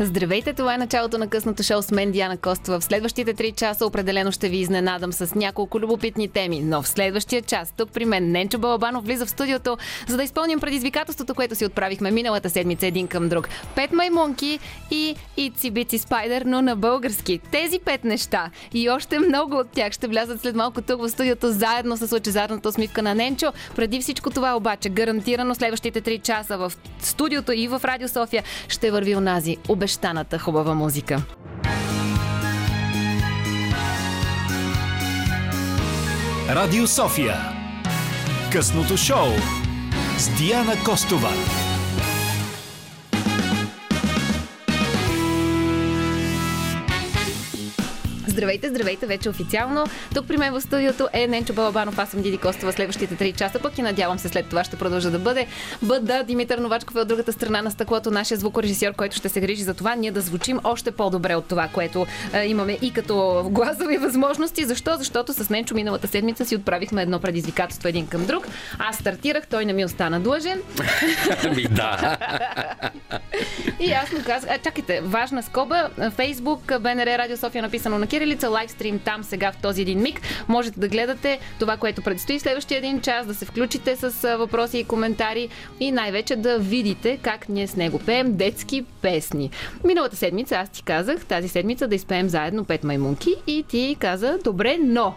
Здравейте, това е началото на късното шоу с мен Диана Костова. В следващите 3 часа определено ще ви изненадам с няколко любопитни теми, но в следващия час тук при мен Ненчо Балабанов влиза в студиото, за да изпълним предизвикателството, което си отправихме миналата седмица един към друг. Пет маймунки и Ици Бици Спайдер, но на български. Тези пет неща и още много от тях ще влязат след малко тук в студиото заедно с лъчезарната усмивка на Ненчо. Преди всичко това обаче, гарантирано следващите 3 часа в студиото и в Радио София ще върви онази обещаната хубава музика. Радио София. Късното шоу с Диана Костова. Здравейте, здравейте, вече официално. Тук при мен в студиото е Ненчо Балабанов, аз съм Диди Костова следващите 3 часа, пък и надявам се след това ще продължа да бъде. Бъда Димитър Новачков е от другата страна на стъклото, нашия звукорежисьор, който ще се грижи за това ние да звучим още по-добре от това, което е, имаме и като гласови възможности. Защо? Защото с Ненчо миналата седмица си отправихме едно предизвикателство един към друг. Аз стартирах, той не ми остана длъжен. Ми да. И аз му казах, а, чакайте, важна скоба, Фейсбук, БНР Радио София написано на Кирилица, лайвстрим там сега в този един миг. Можете да гледате това, което предстои следващия един час, да се включите с въпроси и коментари и най-вече да видите как ние с него пеем детски песни. Миналата седмица аз ти казах, тази седмица да изпеем заедно пет маймунки и ти каза, добре, но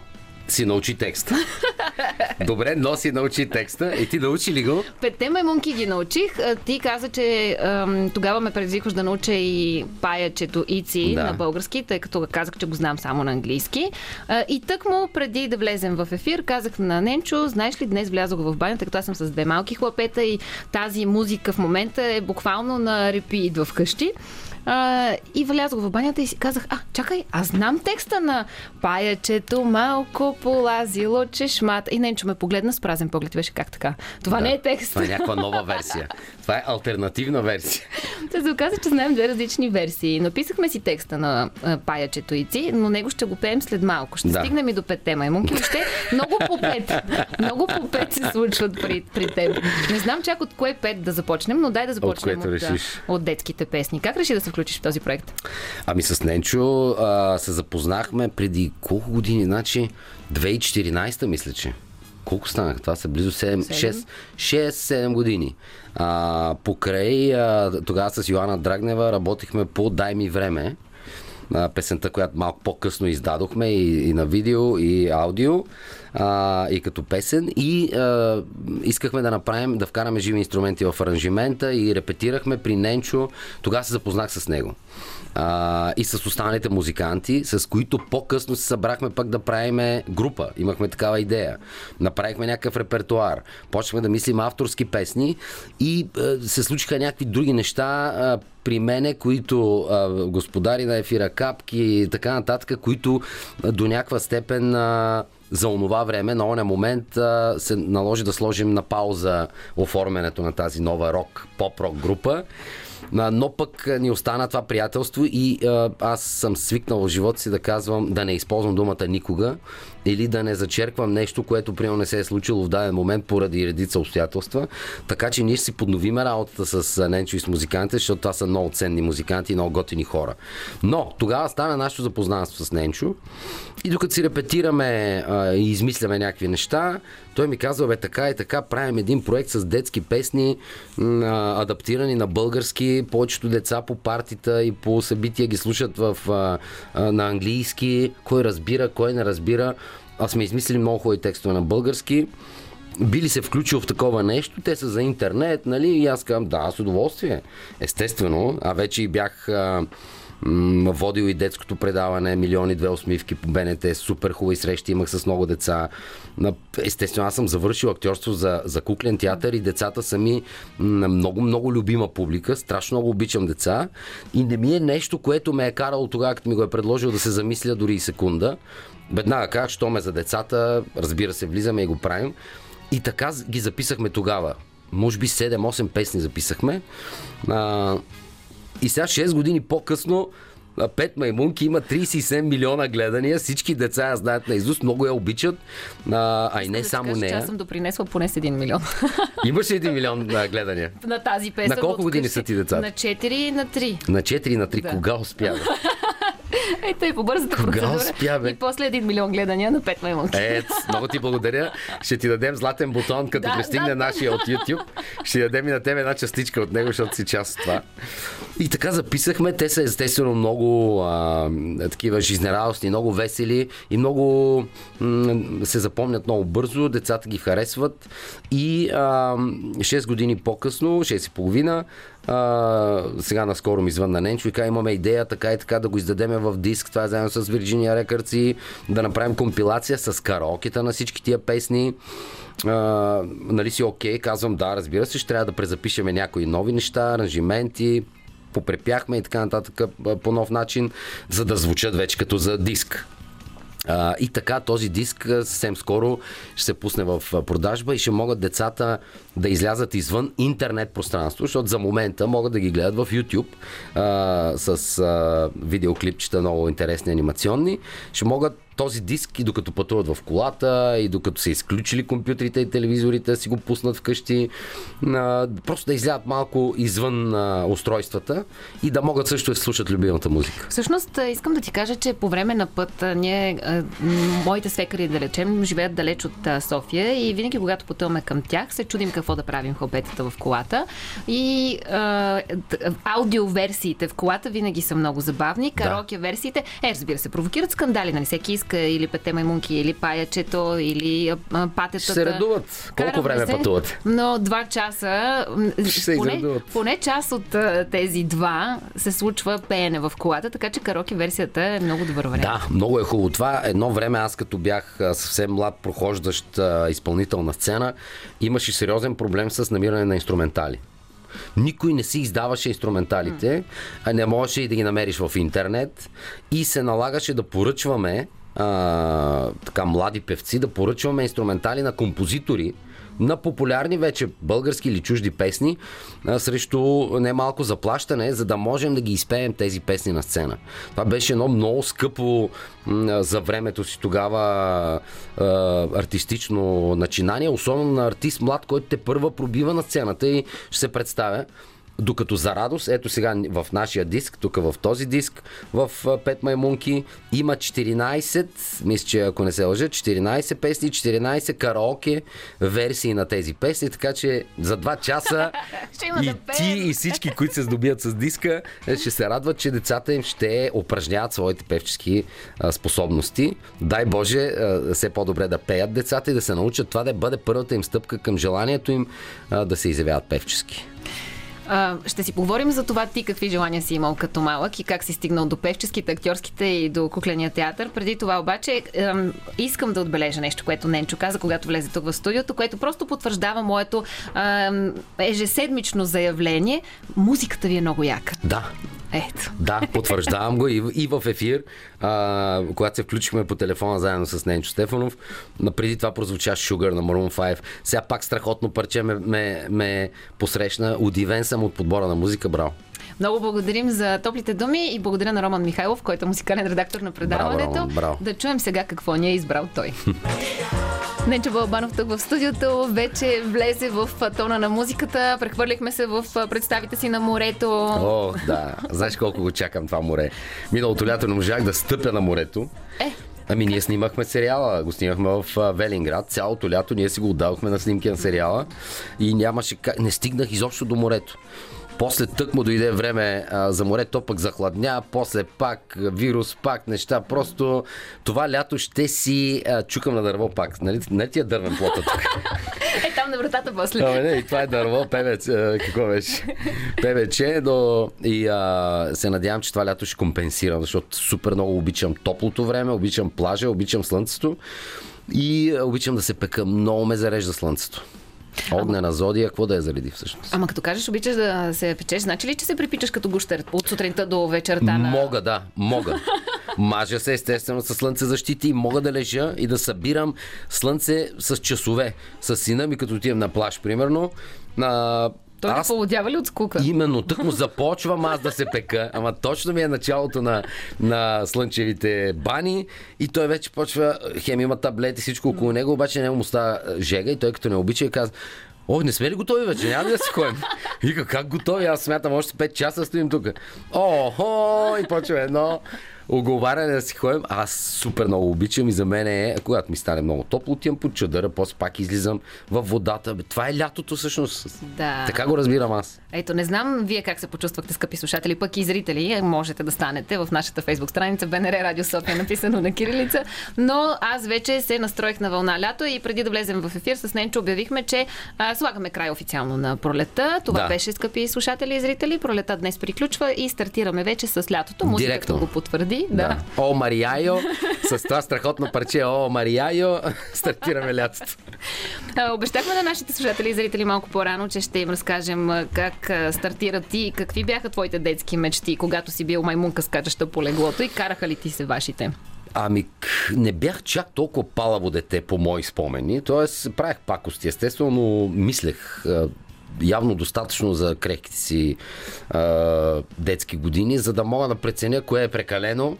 Си научи текста. Добре, но си научи текста. И ти научи ли го? Петте маймунки ги научих. Ти каза, че ам, тогава ме предизвикваш да науча и паячето Ици Да. на български, тъй като казах, че го знам само на английски. А, И тък му, преди да влезем в ефир, казах на Ненчо, знаеш ли, днес влязох в банята, като аз съм с две малки хлапета и тази музика в момента е буквално на репит в къщи. А, и влязох в банята и си казах, а, чакай, аз знам текста на паячето малко полазило чешмата. И Ненчо ме погледна с празен поглед. и Беше как така? Това не е текст. Това е някаква нова версия. Това е альтернативна версия. Та се оказа, че знаем две различни версии. Написахме си текста на паячето Ици, но него ще го пеем след малко. Ще Да. стигнем и до петте маймунки. Ще много по пет. Много по пет се случват при, при теб. Не знам чак от кое пет да започнем, но дай да започнем от, а, решиш. от детските песни. Как реши да се включиш в този проект? Ами с Ненчо а, се запознахме преди колко години? Значи 2014 мисля, че. Колко станаха? Това са близо 7, Седем. 6, 6-7 години. А, покрай а, тогава с Йоанна Драгнева работихме по Дай ми време. А, песента, която малко по-късно издадохме и, и на видео, и аудио, а, и като песен. И а, искахме да направим, да вкараме живи инструменти в аранжимента и репетирахме при Ненчо. Тогава се запознах с него. А, и с останалите музиканти, с които по-късно се събрахме пък да правиме група. Имахме такава идея. Направихме някакъв репертуар. Почнахме да мислим авторски песни и а, се случиха някакви други неща а, при мене, които а, господари на ефира, капки и така нататък, които а, до някаква степен а, за онова време, на оня момент а, се наложи да сложим на пауза оформянето на тази нова рок, поп-рок група. А, Но пък ни остана това приятелство и а, аз съм свикнал в живота си да казвам да не използвам думата никога или да не зачерквам нещо, което примерно не се е случило в даден момент поради редица обстоятелства. Така че ние ще си подновиме работата с Ненчо и с музикантите, защото това са много ценни музиканти и много готини хора. Но тогава стана нашето запознанство с Ненчо и докато си репетираме а, и измисляме някакви неща, той ми казва, бе така и така, правим един проект с детски песни, а, адаптирани на български. Повечето деца по партита и по събития ги слушат в, а, а, на английски. Кой разбира, кой не разбира. Аз сме измислили много хубави текстове на български. Би ли се включил в такова нещо? Те са за интернет, нали? И аз казвам, да, с удоволствие. Естествено. А вече и бях а, м, водил и детското предаване, милиони две усмивки по БНТ, супер хубави срещи имах с много деца. На- Естествено, аз съм завършил актьорство за, за куклен театър и децата са ми м, много, много любима публика. Страшно много обичам деца и не ми е нещо, което ме е карало тогава, като ми го е предложил да се замисля дори и секунда. Веднага казах, що ме за децата, разбира се, влизаме и го правим. И така ги записахме тогава. Може би 7-8 песни записахме. А, и сега 6 години по-късно Пет маймунки има 37 милиона гледания. Всички деца я знаят на Изус, много я обичат. А, а и не да само кажа, нея. Аз съм допринесла поне с 1 милион Имаш ли 1 милион гледания? на тази песен. На колко години са ти децата? На 4 и на 3. На 4 и на 3. Да. Кога успя? Ето и по бързата Кога процедура. успя, бе? И после 1 милион гледания на 5 маймунки. Ет, много ти благодаря. Ще ти дадем златен бутон, като Да, пристигне да. нашия от YouTube. Ще дадем и на тебе една частичка от него, защото си част от това. И така записахме. Те са естествено много а, такива жизнерадостни, много весели и много м- се запомнят много бързо. Децата ги харесват. И а, 6 години по-късно, 6 и половина, а, сега наскоро ми звънна Ненчо и каза, имаме идея така и така да го издадеме в диск. Това е заедно с Virginia Records и да направим компилация с караокета на всички тия песни. А, нали си окей? Казвам да, разбира се, ще трябва да презапишеме някои нови неща, аранжименти, попрепяхме и така нататък по нов начин, за да звучат вече като за диск. А, и така този диск съвсем скоро ще се пусне в продажба и ще могат децата да излязат извън интернет пространство, защото за момента могат да ги гледат в YouTube а, с а, видеоклипчета много интересни анимационни. Ще могат този диск и докато пътуват в колата, и докато са изключили компютрите и телевизорите, си го пуснат вкъщи, а, просто да излязат малко извън а, устройствата и да могат също да слушат любимата музика. Всъщност, искам да ти кажа, че по време на път ние, а, моите свекари, да речем, живеят далеч от а, София и винаги, когато пътуваме към тях, се чудим какво да правим в обетата в колата. И а, аудиоверсиите в колата винаги са много забавни. Караоке версиите, е, разбира се, провокират скандали, нали? Всеки иска или пете маймунки, или паячето, или патетата. Ще се редуват. Колко Караме време се, пътуват? Но два часа, Ще се поне, изредуват. поне част от тези два се случва пеене в колата, така че караоке версията е много добър вариант. Да, много е хубаво това. Едно време аз като бях съвсем млад прохождащ изпълнител на сцена, имаше сериозен проблем с намиране на инструментали. Никой не си издаваше инструменталите, а не можеше и да ги намериш в интернет и се налагаше да поръчваме а, така млади певци, да поръчваме инструментали на композитори, на популярни вече български или чужди песни а, срещу немалко заплащане, за да можем да ги изпеем тези песни на сцена. Това беше едно много скъпо м, за времето си тогава а, артистично начинание, особено на артист млад, който те първа пробива на сцената и ще се представя. Докато за радост, ето сега в нашия диск, тук в този диск, в Пет маймунки, има 14, мисля, че ако не се лъжа, 14 песни, 14 караоке версии на тези песни, така че за 2 часа и да ти и всички, които се здобият с диска, е, ще се радват, че децата им ще упражняват своите певчески способности. Дай Боже, все по-добре да пеят децата и да се научат това да бъде първата им стъпка към желанието им да се изявяват певчески. А, ще си поговорим за това ти какви желания си имал като малък и как си стигнал до певческите, актьорските и до кукления театър. Преди това обаче ем, искам да отбележа нещо, което Ненчо каза, когато влезе тук в студиото, което просто потвърждава моето ем, ежеседмично заявление. Музиката ви е много яка. Да, Ето. Да, потвърждавам го и, в- и в ефир, а, когато се включихме по телефона заедно с Ненчо Стефанов. Преди това прозвуча Sugar на Maroon 5. Сега пак страхотно парче ме, ме, ме посрещна. Удивен съм от подбора на музика. Браво! Много благодарим за топлите думи и благодаря на Роман Михайлов, който е музикален редактор на предаването. Роман, браво. Да чуем сега какво ни е избрал той. Ненчо Балбанов тук в студиото вече влезе в тона на музиката. Прехвърлихме се в представите си на морето. О, да. Знаеш колко го чакам това море. Миналото лято не можах да стъпя на морето. Е, Ами ние снимахме сериала, го снимахме в а, Велинград. Цялото лято ние си го отдавахме на снимки на сериала и нямаше как... Не стигнах изобщо до морето. После тък му дойде време а, за море, то пък захладня, после пак а, вирус, пак неща. Просто това лято ще си а, чукам на дърво пак. Нали, не ти е дървен плота тук. е там на вратата после. Ама не, и това е дърво, певец, а, какво беше? Певече, но и а, се надявам, че това лято ще компенсирам, защото супер много обичам топлото време, обичам плажа, обичам слънцето и а, обичам да се пека. Много ме зарежда слънцето. Огнена зодия, какво да я зареди всъщност? Ама като кажеш, обичаш да се печеш, значи ли, че се припичаш като гущер от сутринта до вечерта на... Мога, да, мога. Мажа се естествено с слънце защити и мога да лежа и да събирам слънце с часове. С сина ми, като отивам на плаж, примерно, на Той не полудява ли от скука? Именно, тък му започвам аз да се пека, ама точно ми е началото на, на слънчевите бани и той вече почва, хем има таблети, всичко около него, обаче не му става жега и той като не обича и казва, Ох, не сме ли готови вече? Няма ли да си ходим? Вика, как готови? Аз смятам, още 5 часа стоим тук. Охо! И почва едно оговаряне да си ходим. Аз супер много обичам и за мен е, когато ми стане много топло, отивам под чадъра, после пак излизам в водата. Това е лятото всъщност. Да. Така го разбирам аз. Ето, не знам вие как се почувствахте, скъпи слушатели, пък и зрители. Можете да станете в нашата фейсбук страница БНР Радио София, написано на кирилица. Но аз вече се настроих на вълна лято и преди да влезем в ефир с Ненчо обявихме, че а, слагаме край официално на пролета. Това Да. беше, скъпи слушатели и зрители. Пролета днес приключва и стартираме вече с лятото. Музиката Директно. го потвърди. Да. О, Мариайо, с това страхотно парче О, Мариайо, стартираме лятото. Обещахме на нашите слушатели и зрители малко по-рано, че ще им разкажем как а, стартират ти какви бяха твоите детски мечти, когато си бил маймунка скачаща по леглото и караха ли ти се вашите? Ами, не бях чак толкова палаво дете по мои спомени. Тоест, правех пакости, естествено, но мислех явно достатъчно за крехките си а, детски години, за да мога да преценя кое е прекалено,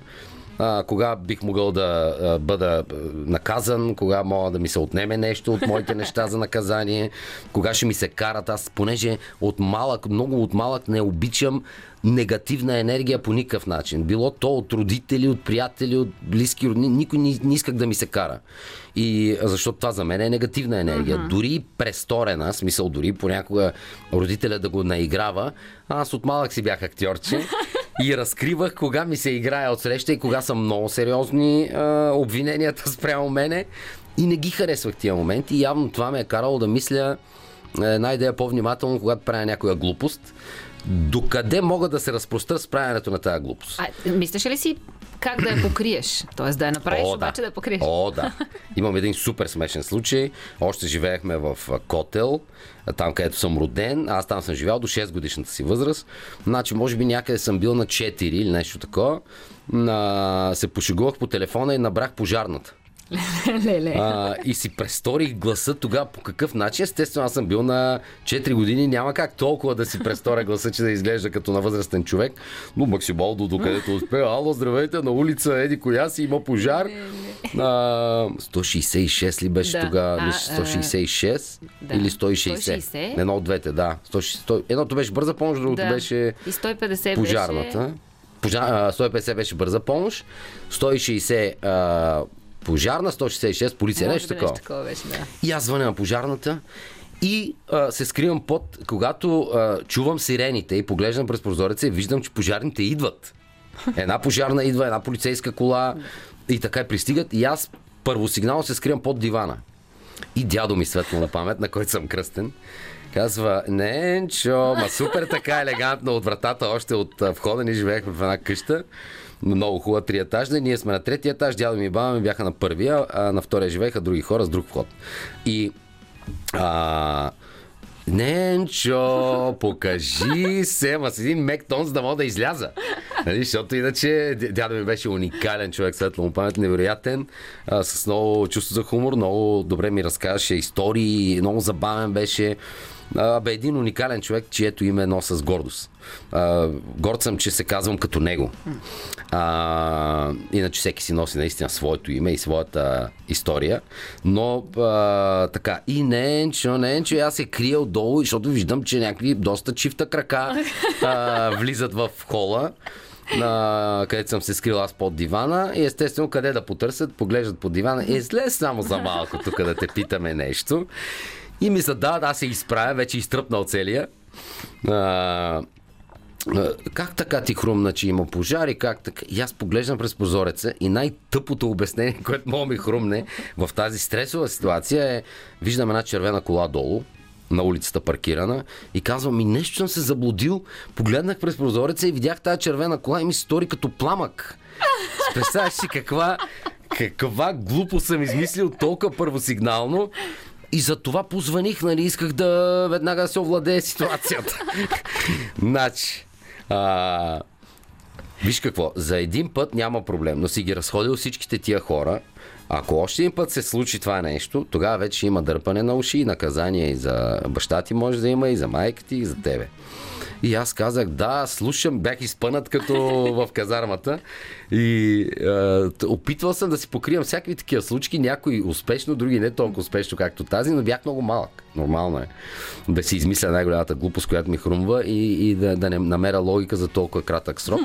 а, кога бих могъл да а, бъда наказан, кога мога да ми се отнеме нещо от моите неща за наказание, кога ще ми се карат. Аз, понеже от малък, много от малък не обичам негативна енергия по никакъв начин. Било то от родители, от приятели, от близки родни. Никой не, не исках да ми се кара. И защото това за мен е негативна енергия. Uh-huh. Дори престорена, смисъл дори понякога родителя да го наиграва. Аз от малък си бях актьорче и разкривах кога ми се играе от среща и кога са много сериозни а, обвиненията спрямо мене. И не ги харесвах тия моменти. И явно това ме е карало да мисля една идея по-внимателно, когато правя някоя глупост. Докъде мога да се разпростра с правенето на тази глупост? А, мислиш ли си как да я покриеш? Тоест да я направиш, О, обаче да я покриеш. О, да. Имам един супер смешен случай. Още живеехме в Котел, там където съм роден. Аз там съм живял до 6 годишната си възраст. Значи, може би някъде съм бил на 4 или нещо такова. На... Се пошегувах по телефона и набрах пожарната. Леле. А, и си престорих гласа тогава по какъв начин. Естествено, аз съм бил на 4 години. Няма как толкова да си престоря гласа, че да изглежда като на възрастен човек. Но максимално докъдето успея. Ало, здравейте, на улица Еди коя си, има пожар. А, 166 ли беше Да. тогава? А, Мисля, 166 да. или 160? 160. Едно от двете, да. 160, едното беше бърза помощ, другото Да. беше И 150 пожарната. беше... Пожар, а, 150 беше бърза помощ, 160 а, пожарна, 166 полиция, Може нещо би такова. нещо такова беше, да. И аз звъня на пожарната и а, се скривам под, когато а, чувам сирените и поглеждам през прозореца и виждам, че пожарните идват. Една пожарна идва, една полицейска кола и така и пристигат и аз първо сигнал се скривам под дивана. И дядо ми светло на памет, на който съм кръстен, казва, Ненчо, ма супер така елегантно от вратата, още от входа ни живеехме в една къща. Много хубава триетажна. Ние сме на третия етаж, дядо ми и баба ми бяха на първия, а на втория живееха други хора с друг вход. И а, Ненчо, покажи се, ма с един мек тон, за да мога да изляза. Нали, защото иначе дядо ми беше уникален човек, светло му памет, невероятен, а, с много чувство за хумор, много добре ми разказваше истории, много забавен беше. А, бе един уникален човек, чието име носа с гордост. А, горд съм, че се казвам като него. А, иначе всеки си носи наистина своето име и своята история. Но а, така, и Ненчо, Ненчо, и аз се крия отдолу, защото виждам, че някакви доста чифта крака а, влизат в хола. На, където съм се скрил аз под дивана и естествено къде да потърсят, поглеждат под дивана и излез само за малко тук да те питаме нещо. И мисля, да, да, се изправя, вече изтръпнал целия. А, как така ти хрумна, че има пожари? Как така? И аз поглеждам през прозореца и най-тъпото обяснение, което мога ми хрумне в тази стресова ситуация е, виждам една червена кола долу, на улицата паркирана и казвам ми нещо съм се заблудил. Погледнах през прозореца и видях тази червена кола и ми се стори като пламък. Представяш си каква, каква глупост съм измислил толкова първосигнално. И за това позваних, нали, исках да веднага се овладее ситуацията. значи, а, Виж какво, за един път няма проблем, но си ги разходил всичките тия хора. Ако още един път се случи това нещо, тогава вече има дърпане на уши и наказание и за баща ти може да има, и за майка ти, и за тебе. И аз казах, да, слушам, бях изпънат като в казармата и е, опитвал съм да си покривам всякакви такива случки, някои успешно, други не толкова успешно както тази, но бях много малък. Нормално е да си измисля най-голямата глупост, която ми хрумва и, и да, да не намеря логика за толкова кратък срок.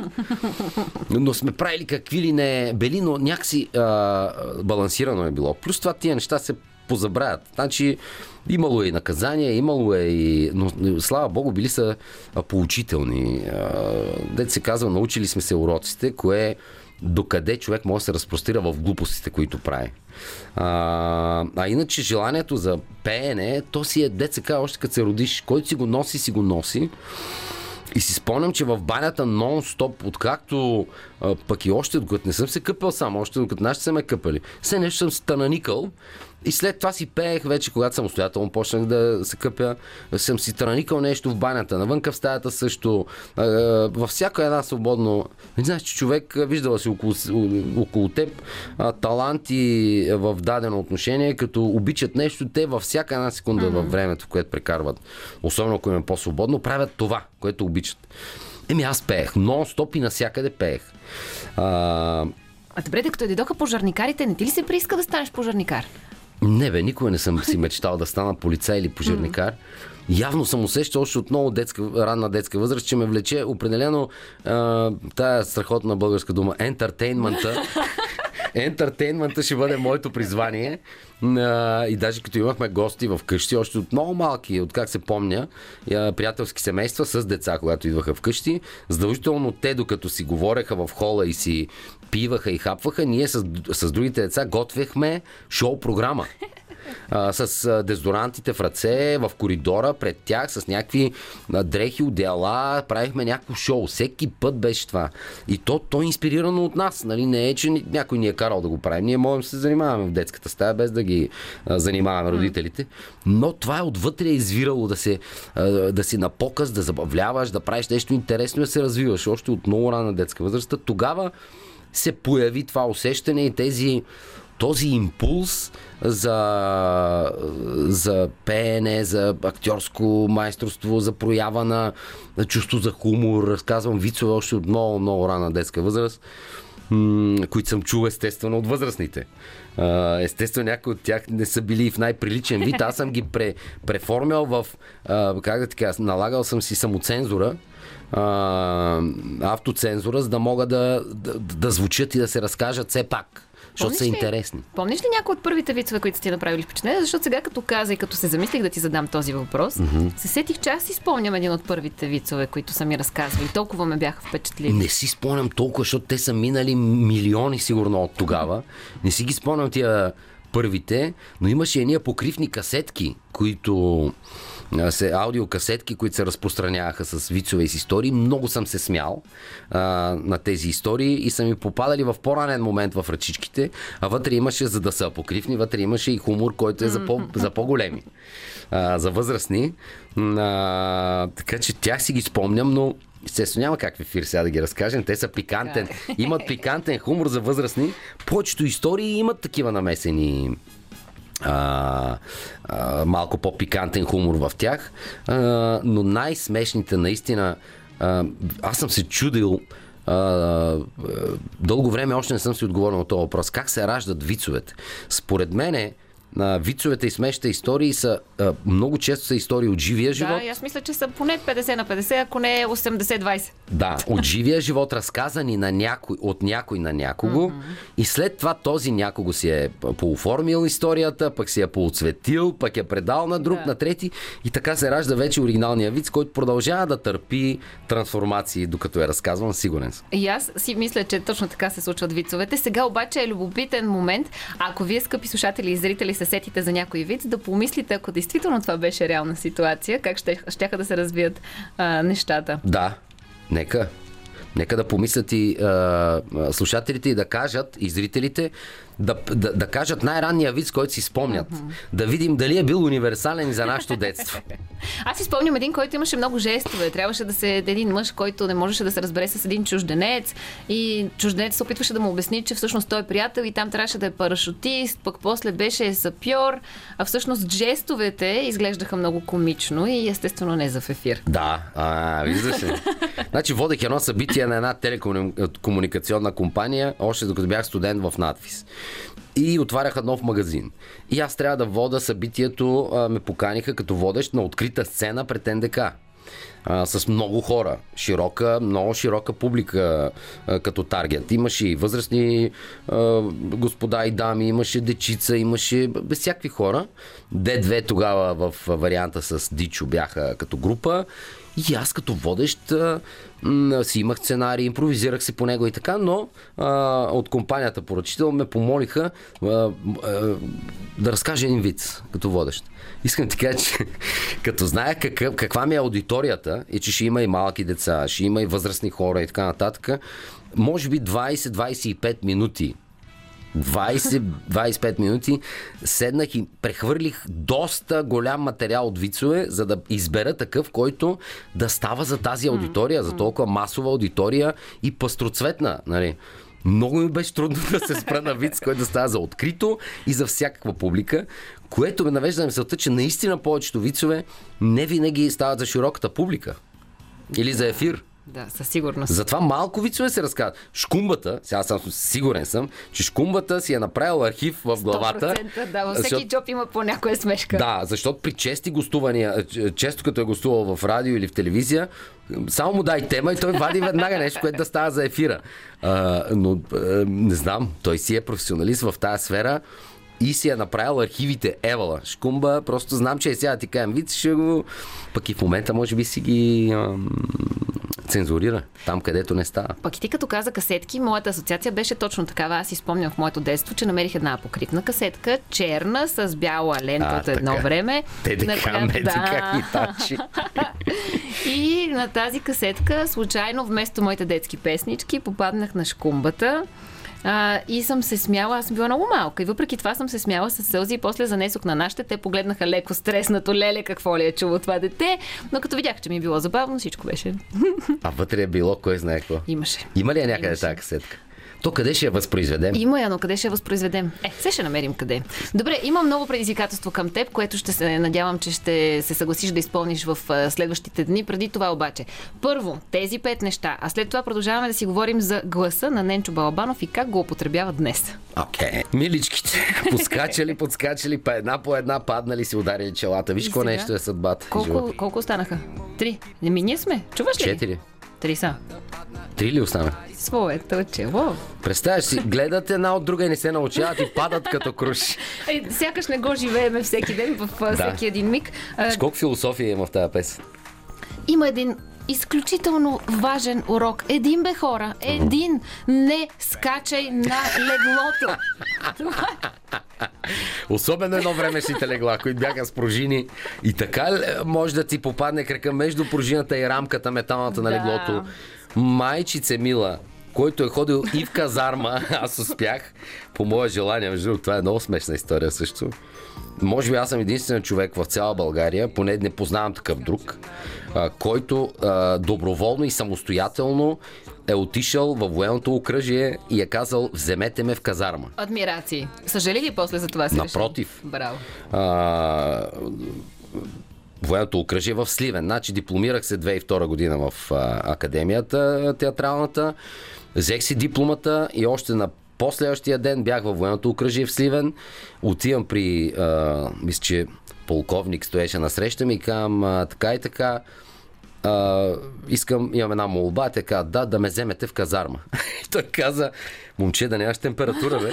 Но сме правили какви ли не бели, но някакси а, балансирано е било. Плюс това тия неща се позабравят. Значи, имало е и наказания, имало е и... Но, слава богу, били са поучителни. Дете се казва, научили сме се уроците, кое докъде човек може да се разпростира в глупостите, които прави. А, а иначе желанието за пеене, то си е ДЦК още като се родиш. Който си го носи, си го носи. И си спомням, че в банята нон-стоп, откакто пък и още, докато не съм се къпал сам, още докато нашите са ме къпали, все нещо съм стананикал и след това си пеех вече, когато самостоятелно почнах да се къпя. Съм си траникал нещо в банята, навънка в стаята също. Във всяка една свободно. Не знаеш, че човек виждала си около, около теб таланти в дадено отношение, като обичат нещо, те във всяка една секунда mm-hmm. във времето, в което прекарват, особено ако им е по-свободно, правят това, което обичат. Еми аз пеех, нон-стоп и навсякъде пеех. А, а добре, като дойдоха пожарникарите, не ти ли се прииска да станеш пожарникар? Не, бе, никога не съм си мечтал да стана полицай или пожарникар. Явно съм усещал още от много детска, ранна детска възраст, че ме влече определено а, тая страхотна българска дума ентертейнмента. Ентертейнмента ще бъде моето призвание. А, и даже като имахме гости в къщи, още от много малки, от как се помня, приятелски семейства с деца, когато идваха вкъщи, задължително те, докато си говореха в хола и си пиваха и хапваха, ние с, с другите деца готвехме шоу-програма а, с дезодорантите в ръце, в коридора, пред тях, с някакви дрехи, одеяла, правихме някакво шоу. Всеки път беше това. И то, то е инспирирано от нас. Нали? Не е, че някой ни е карал да го правим. Ние можем да се занимаваме в детската стая, без да ги а, занимаваме родителите. Но това е отвътре извирало да, се, а, да си на показ, да забавляваш, да правиш нещо интересно и да се развиваш. Още от много рана детска възраст. Тогава се появи това усещане и тези този импулс за, за пеене, за актьорско майсторство, за проява на, чувство за хумор. Разказвам вицове още от много, много рана детска възраст, които съм чул естествено от възрастните. Естествено, някои от тях не са били в най-приличен вид. Аз съм ги пре, преформял в, как да ти кажа, налагал съм си самоцензура, автоцензура, за да могат да, да, да звучат и да се разкажат все пак защото са интересни. Помниш ли някои от първите вицове, които сте направили впечатление? Защото сега като каза и като се замислих да ти задам този въпрос, mm-hmm. се сетих, че аз си спомням един от първите вицове, които са ми разказвали. Толкова ме бяха впечатлили. Не си спомням толкова, защото те са минали милиони сигурно от тогава. Не си ги спомням тия първите, но имаше едни покривни касетки, които се, аудиокасетки, които се разпространяваха с вицове и с истории. Много съм се смял а, на тези истории и са ми попадали в по-ранен момент в ръчичките, а вътре имаше, за да са покривни, вътре имаше и хумор, който е за, по, за по-големи, а, за възрастни. А, така че тях си ги спомням, но Естествено, няма как в ефир сега да ги разкажем. Те са пикантен. Имат пикантен хумор за възрастни. Повечето истории имат такива намесени а, а, малко по-пикантен хумор в тях. А, но най-смешните наистина. А, аз съм се чудил. А, дълго време още не съм си отговорил на този въпрос. Как се раждат вицовете? Според мен на вицовете и смешните истории са а, много често са истории от живия живот. Да, аз мисля, че са поне 50 на 50, ако не 80-20. Да, от живия живот, разказани на някой, от някой на някого. Mm-hmm. И след това този някого си е пооформил историята, пък си е поотсветил, пък е предал на друг, да. на трети. И така се ражда вече оригиналния вид, който продължава да търпи трансформации, докато е разказван, сигурен съм. И аз си мисля, че точно така се случват вицовете. Сега обаче е любопитен момент, ако вие, скъпи слушатели и зрители, се сетите за някой вид, да помислите, ако действително това беше реална ситуация, как ще, ще да се развият а, нещата. Да, нека. Нека да помислят и а, слушателите и да кажат, и зрителите, да, да, да кажат най-ранния вид, който си спомнят. Да видим дали е бил универсален за нашето детство. Аз си спомням един, който имаше много жестове. Трябваше да се един мъж, който не можеше да се разбере с един чужденец и чужденец се опитваше да му обясни, че всъщност той е приятел и там трябваше да е парашутист, пък после беше сапьор, а всъщност жестовете изглеждаха много комично и естествено не за в ефир. Да, а, виждаш ли. значи водех едно събитие на една телекомуникационна компания, още докато бях студент в надфис. И отваряха нов магазин. И аз трябва да вода събитието, а, ме поканиха като водещ на открита сцена пред НДК а, с много хора. Широка, много широка публика а, като таргет. Имаше и възрастни а, господа и дами, имаше дечица, имаше без всякакви хора. Д2 тогава в варианта с Дичо бяха като група. И аз като водещ а, си имах сценарий, импровизирах се по него и така, но а, от компанията поръчител ме помолиха а, а, да разкажа един вид като водещ. Искам ти кажа, че като знаех какъв, каква ми е аудиторията и че ще има и малки деца, ще има и възрастни хора и така нататък, може би 20-25 минути 20-25 минути седнах и прехвърлих доста голям материал от вицове, за да избера такъв, който да става за тази аудитория, за толкова масова аудитория и пастроцветна. Нали? Много ми беше трудно да се спра на виц, който да става за открито и за всякаква публика, което ме навежда на мисълта, че наистина повечето вицове не винаги стават за широката публика. Или за ефир. Да, със сигурност. Затова малко вицове се разказват. Шкумбата, сега съм сигурен съм, че Шкумбата си е направил архив в главата. 100%, да, във всеки защото- джоб има по някоя смешка. Да, защото при чести гостувания, е, често като е гостувал в радио или в телевизия, само му дай тема и той вади веднага нещо, което да става за ефира. А, но а, не знам, той си е професионалист в тази сфера и си е направил архивите Евала. Шкумба, просто знам, че е сега ти кажем вид, ще го... Пък и в момента може би си ги ам, цензурира, там където не става. Пък и ти като каза касетки, моята асоциация беше точно такава. Аз си спомням в моето детство, че намерих една покритна касетка, черна, с бяла лента А, от едно така. време. Те на така, която- ме. И на тази касетка, случайно, вместо моите детски песнички, попаднах на шкумбата. А, и съм се смяла, аз съм била много малка и въпреки това съм се смяла с сълзи и после занесох на нашите. Те погледнаха леко стреснато, леле, какво ли е чуло това дете. Но като видях, че ми е било забавно, всичко беше. А вътре е било, кой знае какво. Имаше. Има ли я някъде Имаше. тази касетка? То къде ще я възпроизведем? Има я, но къде ще я възпроизведем? Е, се ще намерим къде. Добре, има много предизвикателство към теб, което ще се надявам, че ще се съгласиш да изпълниш в следващите дни. Преди това обаче. Първо, тези пет неща, а след това продължаваме да си говорим за гласа на Ненчо Балабанов и как го употребява днес. Окей. Okay. Миличките, подскачали, подскачали, па една по една паднали си ударили челата. Виж какво нещо е съдбата. Колко, колко останаха? Три. Не ми ние сме. Чуваш ли? Четири. Три са. Три ли остана? Своето чело. Представяш си, гледат една от друга и не се научават и падат като круши. Е, сякаш не го живееме всеки ден, в всеки един миг. Колко философия има в тази песен? има един изключително важен урок. Един бе хора, един. Не скачай на леглото. Е. Особено едно време сите легла, които бяха с пружини. И така е, може да ти попадне крака между пружината и рамката металната на Да. леглото. Майчице мила, който е ходил и в казарма, аз успях, по мое желание, между другото, това е много смешна история също. Може би аз съм единствен човек в цяла България, поне не познавам такъв друг, а, който а, доброволно и самостоятелно е отишъл във военното окръжие и е казал, вземете ме в казарма. Адмирации. Съжали ли после за това си? Напротив. Браво. а, военното окръжие в Сливен. Значи дипломирах се 2002 година в а, академията театралната, взех си дипломата и още на последващия ден бях във военното окръжие в Сливен. Отивам при, а, мисля, че полковник стоеше на среща ми и казвам така и така. А, искам, имам една молба, така, да, да ме вземете в казарма. И той каза, момче, да нямаш температура, бе.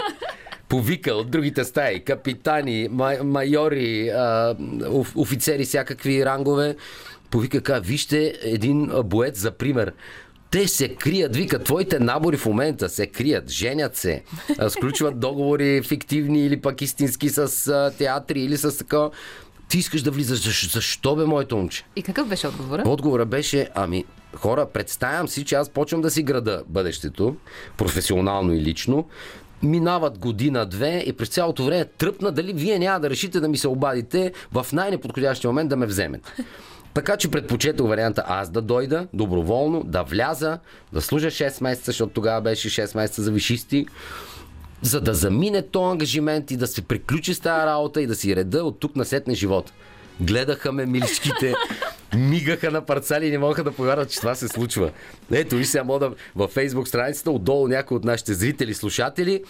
Повика от другите стаи, капитани, май, майори, а, оф, офицери, всякакви рангове. Повика, ка, вижте един боец за пример. Те се крият, вика, твоите набори в момента се крият, женят се, сключват договори фиктивни или пък истински с театри или с такова. Ти искаш да влизаш, защо, защо бе, моето момче? И какъв беше отговора? Отговора беше, ами, хора, представям си, че аз почвам да си града бъдещето, професионално и лично, Минават година-две и през цялото време тръпна дали вие няма да решите да ми се обадите в най-неподходящия момент да ме вземете. Така че предпочетох варианта аз да дойда доброволно, да вляза, да служа 6 месеца, защото тогава беше 6 месеца за вишисти, за да замине то ангажимент и да се приключи с тази работа и да си реда от тук на сетне живота. Гледаха ме миличките, мигаха на парцали и не могаха да повярват, че това се случва. Ето, ви сега мога да във фейсбук страницата, отдолу някой от нашите зрители, слушатели,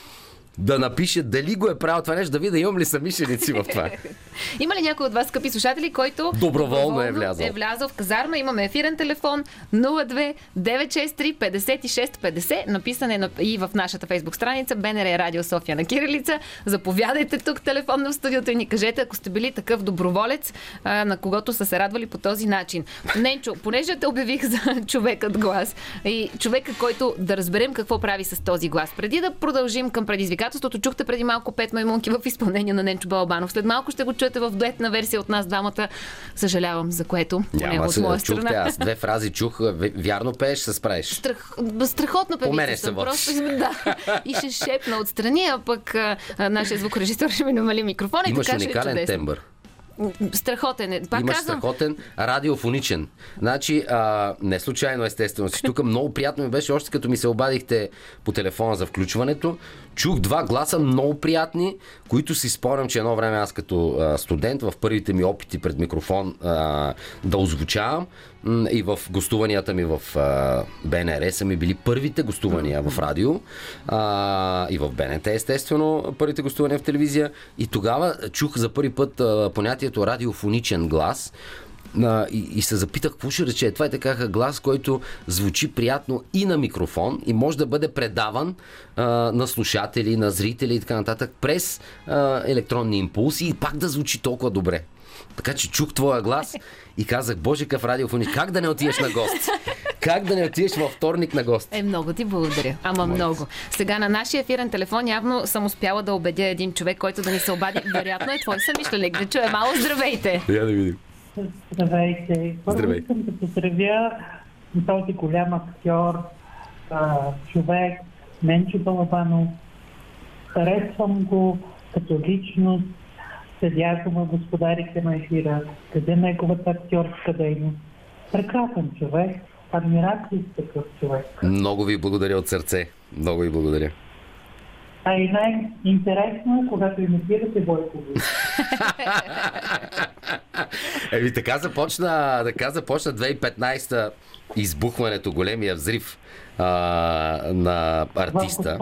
да напише дали го е правил това нещо, да видя имам ли самишеници в това. Има ли някой от вас, скъпи слушатели, който доброволно, е влязъл? Е влязъл в казарма. Имаме ефирен телефон 02 963 56 50. Написане на... и в нашата фейсбук страница БНР Радио София на Кирилица. Заповядайте тук телефон в студиото и ни кажете, ако сте били такъв доброволец, а, на когото са се радвали по този начин. Ненчо, понеже те обявих за човекът глас и човека, който да разберем какво прави с този глас. Преди да продължим към предизвикателството, предизвикателството. Чухте преди малко пет маймунки в изпълнение на Ненчо Балабанов. След малко ще го чуете в дуетна версия от нас двамата. Съжалявам за което. Няма от моя страна. Чухте, аз две фрази чух. Вярно пееш, се справиш. Страх... Страхотно певица. Се просто, да. И ще шепна отстрани, а пък а, нашия звукорежисьор ще ми намали микрофона. Имаш и така уникален ще е тембър. Страхотен е. Пак Имаш казвам... страхотен радиофоничен. Значи, а, не случайно, естествено си тук. Много приятно ми беше, още като ми се обадихте по телефона за включването. Чух два гласа много приятни, които си спомням, че едно време аз като студент в първите ми опити пред микрофон да озвучавам и в гостуванията ми в БНР са ми били първите гостувания в радио и в БНТ, естествено, първите гостувания в телевизия. И тогава чух за първи път понятието радиофоничен глас. А, и, и се запитах какво ще рече. Това е така глас, който звучи приятно и на микрофон и може да бъде предаван а, на слушатели, на зрители и така нататък през а, електронни импулси и пак да звучи толкова добре. Така че чух твоя глас и казах, Боже, какъв радиофони, как да не отидеш на гост? Как да не отидеш във вторник на гост? Е, много ти благодаря. Ама Моите. много. Сега на нашия ефирен телефон явно съм успяла да убедя един човек, който да ни се обади. Вероятно е твой самишленик. Да чуе малко. Здравейте! Я да видим. Здравейте. Първо Здравейте. искам да поздравя този голям актьор, а, човек, Менчо Балабанов. Харесвам го като личност, Седя го в господарите на ефира, къде неговата актьорска дейност. Прекрасен човек, адмирации такъв човек. Много ви благодаря от сърце. Много ви благодаря. А и най-интересно е, когато имитирате Бойко Еми така започна, така започна 2015 избухването, големия взрив а, на артиста.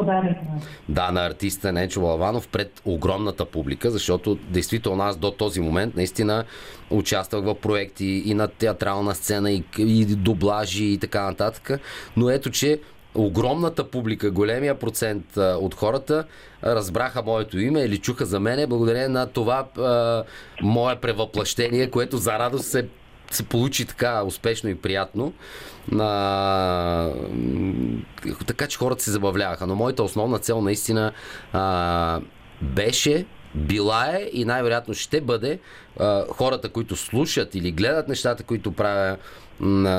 Да, на артиста Нечо Балаванов пред огромната публика, защото действително аз до този момент наистина участвах в проекти и на театрална сцена, и, и дублажи и така нататък. Но ето, че огромната публика, големия процент от хората разбраха моето име или чуха за мене благодарение на това а, мое превъплъщение, което за радост се се получи така успешно и приятно. А, така че хората се забавляваха. Но моята основна цел наистина а, беше била е и най-вероятно ще бъде а, хората, които слушат или гледат нещата, които правя,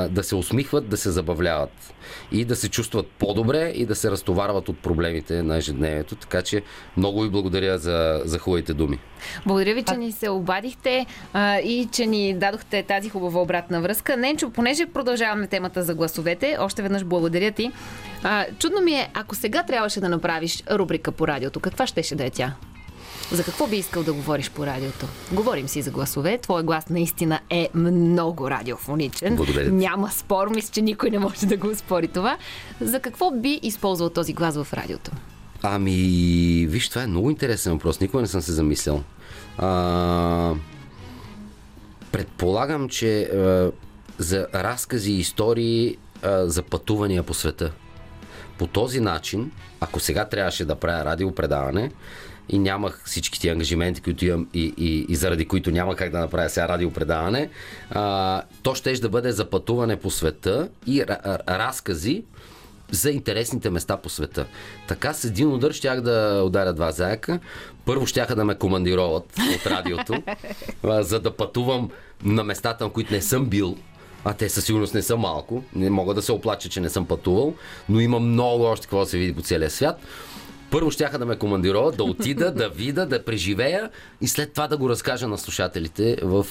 да се усмихват, да се забавляват и да се чувстват по-добре и да се разтоварват от проблемите на ежедневието. Така че много ви благодаря за, за хубавите думи. Благодаря ви, че ни се обадихте а, и че ни дадохте тази хубава обратна връзка. Ненчо, понеже продължаваме темата за гласовете, още веднъж благодаря ти. А, чудно ми е, ако сега трябваше да направиш рубрика по радиото, каква щеше да е тя? За какво би искал да говориш по радиото? Говорим си за гласове. Твой глас наистина е много радиофоничен. Благодаря. Няма спор. Мисля, че никой не може да го спори това. За какво би използвал този глас в радиото? Ами, виж, това е много интересен въпрос. Никога не съм се замислял. А, предполагам, че а, за разкази и истории а, за пътувания по света. По този начин, ако сега трябваше да правя радиопредаване, и нямах всички ти ангажименти, които имам и, и, и заради които няма как да направя сега радиопредаване, а, то ще да бъде за пътуване по света и разкази за интересните места по света. Така с един удар щях да ударя два заека. Първо щяха да ме командироват от радиото, за да пътувам на местата, на които не съм бил, а те със сигурност не са малко. Не мога да се оплача, че не съм пътувал, но има много още какво да се види по целия свят. Първо щяха да ме командироват, да отида, да вида, да преживея и след това да го разкажа на слушателите в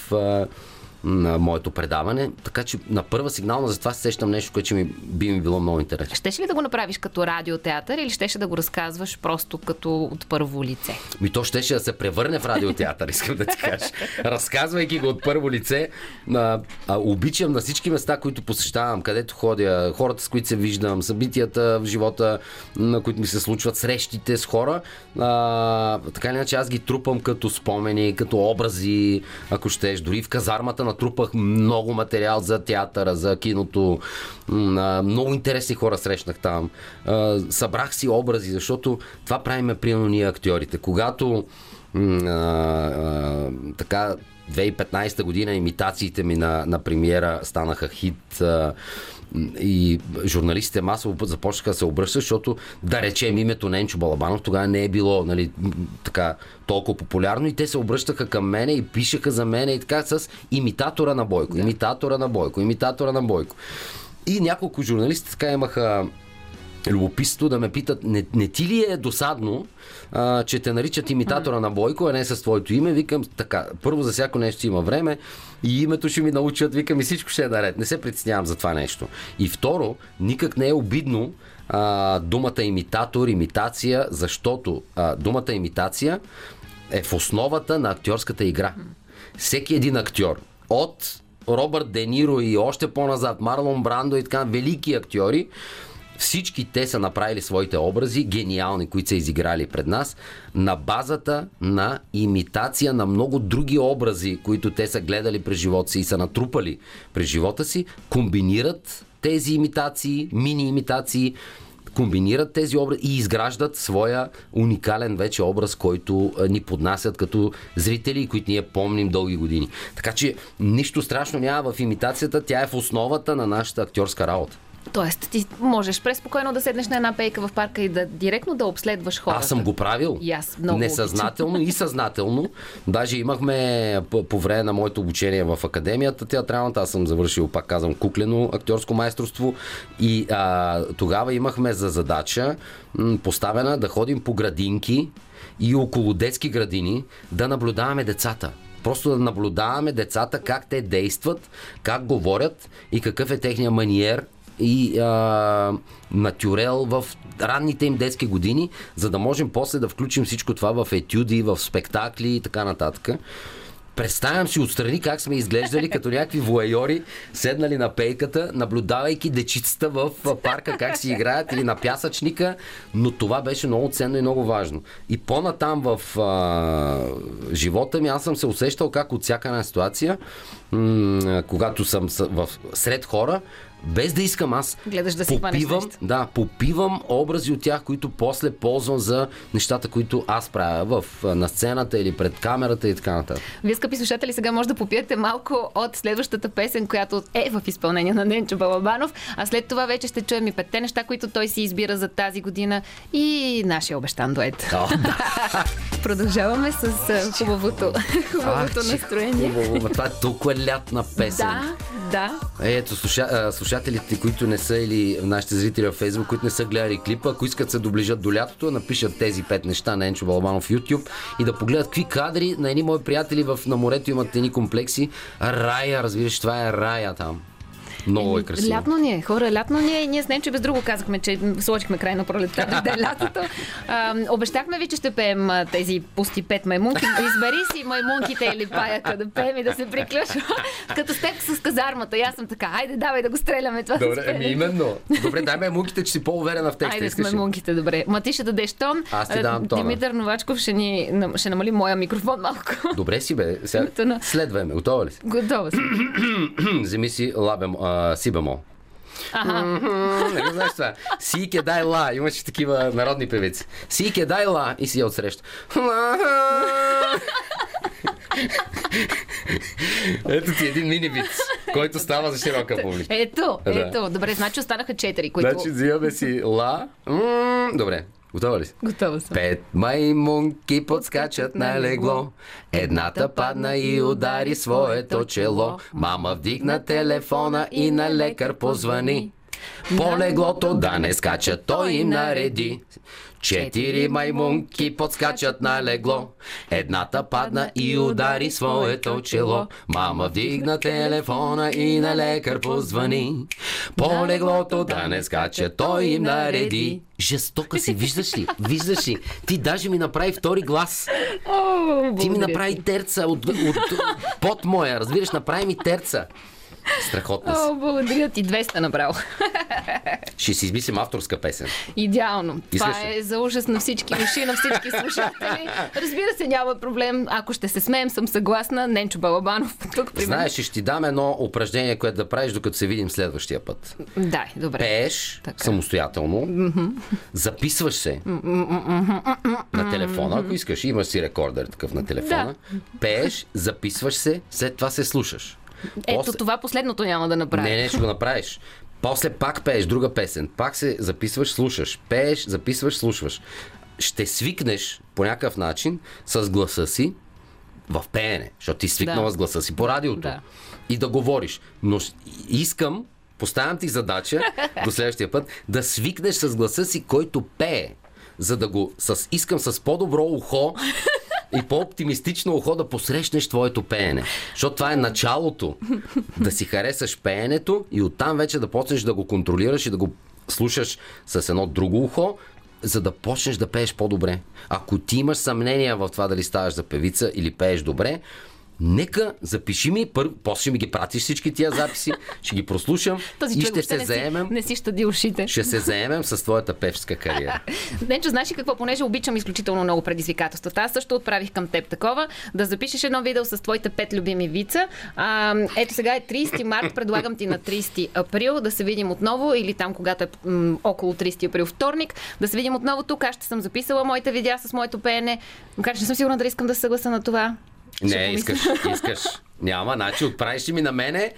на моето предаване. Така че на първа сигнална за това се сещам нещо, което ми, би ми било много интересно. Щеше ли да го направиш като радиотеатър или щеше да го разказваш просто като от първо лице? Ми то щеше да се превърне в радиотеатър, искам да ти кажа. Разказвайки го от първо лице, а, а, обичам на всички места, които посещавам, където ходя, хората с които се виждам, събитията в живота, на които ми се случват, срещите с хора. А, така или иначе аз ги трупам като спомени, като образи, ако щеш. Дори в казармата натрупах много материал за театъра, за киното. Много интересни хора срещнах там. Събрах си образи, защото това правиме примерно ние актьорите. Когато така 2015 година имитациите ми на, на премиера станаха хит и журналистите масово започнаха да се обръщат, защото да речем името Ненчо Балабанов тогава не е било нали, така толкова популярно и те се обръщаха към мене и пишеха за мене и така с имитатора на Бойко, имитатора на Бойко, имитатора на Бойко. И няколко журналисти така имаха любопитство да ме питат, не, не ти ли е досадно, а, че те наричат имитатора на Бойко, а не с твоето име? Викам така, първо за всяко нещо има време и името ще ми научат, викам и всичко ще е наред. Не се притеснявам за това нещо. И второ, никак не е обидно а, думата имитатор, имитация, защото а, думата имитация е в основата на актьорската игра. Всеки един актьор от Робърт Де Ниро и още по-назад Марлон Брандо и така, велики актьори, всички те са направили своите образи, гениални, които са изиграли пред нас, на базата на имитация на много други образи, които те са гледали през живота си и са натрупали през живота си, комбинират тези имитации, мини-имитации, комбинират тези образи и изграждат своя уникален вече образ, който ни поднасят като зрители, които ние помним дълги години. Така че нищо страшно няма в имитацията, тя е в основата на нашата актьорска работа. Тоест, ти можеш преспокойно да седнеш на една пейка в парка и да директно да обследваш хората. Аз съм го правил. И аз много Несъзнателно и съзнателно. Даже имахме по, по време на моето обучение в академията театралната, аз съм завършил, пак казвам, куклено актьорско майсторство и а, тогава имахме за задача м, поставена да ходим по градинки и около детски градини да наблюдаваме децата. Просто да наблюдаваме децата как те действат, как говорят и какъв е техния маниер и а, натюрел в ранните им детски години, за да можем после да включим всичко това в етюди, в спектакли и така нататък. Представям си отстрани как сме изглеждали като някакви воайори, седнали на пейката, наблюдавайки дечицата в парка как си играят или на пясъчника, но това беше много ценно и много важно. И по-натам в а, живота ми аз съм се усещал как от всяка една ситуация, м- когато съм в, сред хора, без да искам аз Гледаш да си попивам, да, попивам образи от тях, които после ползвам за нещата, които аз правя в, на сцената или пред камерата и така нататък. Вие, скъпи слушатели, сега може да попиете малко от следващата песен, която е в изпълнение на Ненчо Балабанов, а след това вече ще чуем и петте неща, които той си избира за тази година и нашия обещан дует. О, да. Продължаваме с хубавото, хубавото Ах, настроение. Хубаво, това е толкова лятна песен. Да, да. Ето, слуша, а, слушателите, които не са или нашите зрители във Фейсбук, които не са гледали клипа, ако искат се доближат до лятото, напишат тези пет неща на Енчо Балабанов в YouTube и да погледат какви кадри на едни мои приятели в, на морето имат едни комплекси. Рая, разбираш, това е рая там. Много е красиво. Лятно ни е, хора, лятно ни е. Ние с Ненчо без друго казахме, че сложихме край на пролетта, дойде лятото. А, обещахме ви, че ще пеем тези пусти пет маймунки. Избери си маймунките или паяка да пеем и да се приключва. Като с теб с казармата. И аз съм така, айде, давай да го стреляме това. Добре, с еми именно. Добре, дай ме муките, че си по-уверена в текста. Айде с маймунките, добре.Ма ти ще дадеш тон. Аз ти давам тона. Димитър Новачков ще, ни, ще намали моя микрофон малко. Добре си, бе. Сега, Името на- следвай ме. Готова ли си? Готова съм. Вземи си лабем, а, си бемол. Аха. М, Не го знаеш това. Си ке дай ла. Имаше такива народни певици. Си ке дай ла. И си я отсреща. Ето ти един мини вид, който става за широка публика. Ето, ето. Добре, значи останаха четири, които... Значи взимаме си ла. Добре. Готова ли си? Готова съм. Пет маймунки подскачат на легло. Едната падна и удари своето чело. Мама вдигна телефона и на лекар позвани. По леглото да не скача, той им нареди. Четири маймунки подскачат на легло. Едната падна и удари своето чело. Мама вдигна телефона и на лекар позвани. По леглото да не скача, той им нареди. Жестока си, виждаш ли? Виждаш ли? Ти даже ми направи втори глас. Ти ми направи терца от, от, от под моя, разбираш, направи ми терца. Страхотна си. О, благодаря ти. 200 направо. Ще си измислим авторска песен. Идеално. Това е за ужас на всички уши, на всички слушатели. Разбира се, няма проблем. Ако ще се смеем, съм съгласна. Ненчо Балабанов тук при. Знаеш, ще ти дам едно упражнение, което да правиш, докато се видим следващия път. Да, добре. Пееш Така. самостоятелно, записваш се на телефона, ако искаш. Имаш си рекордер такъв на телефона. Пееш, записваш се, след това се слушаш. Ето После- това последното няма да направя. Не, не, ще го направиш. После пак пееш друга песен. Пак се записваш, слушаш. Пееш, записваш, слушаш. Ще свикнеш по някакъв начин с гласа си в пеене, защото ти свикнала Да. с гласа си по радиото. Да. И да говориш. Но искам, поставям ти задача до следващия път, да свикнеш с гласа си, който пее. За да го с, искам с по-добро ухо и по-оптимистично ухо да посрещнеш твоето пеене. Защото това е началото. Да си харесаш пеенето и оттам вече да почнеш да го контролираш и да го слушаш с едно друго ухо, за да почнеш да пееш по-добре. Ако ти имаш съмнения в това дали ставаш за певица или пееш добре, нека запиши ми, първо, после ще ми ги пратиш всички тия записи, ще ги прослушам Този и ще се не заемем. Си, не си щади ушите. Ще се заемем с твоята певска кариера. Ненчо, знаеш ли какво? Понеже обичам изключително много предизвикателствата. Аз също отправих към теб такова. Да запишеш едно видео с твоите пет любими вица. А, ето сега е 30 март. Предлагам ти на 30 април да се видим отново или там, когато е м- около 30 април вторник. Да се видим отново тук. Аз ще съм записала моите видеа с моето пеене. Макар че не съм сигурна дали искам да се съгласа на това. Не, искаш, искаш. Няма, значи отправиш ли ми на мене,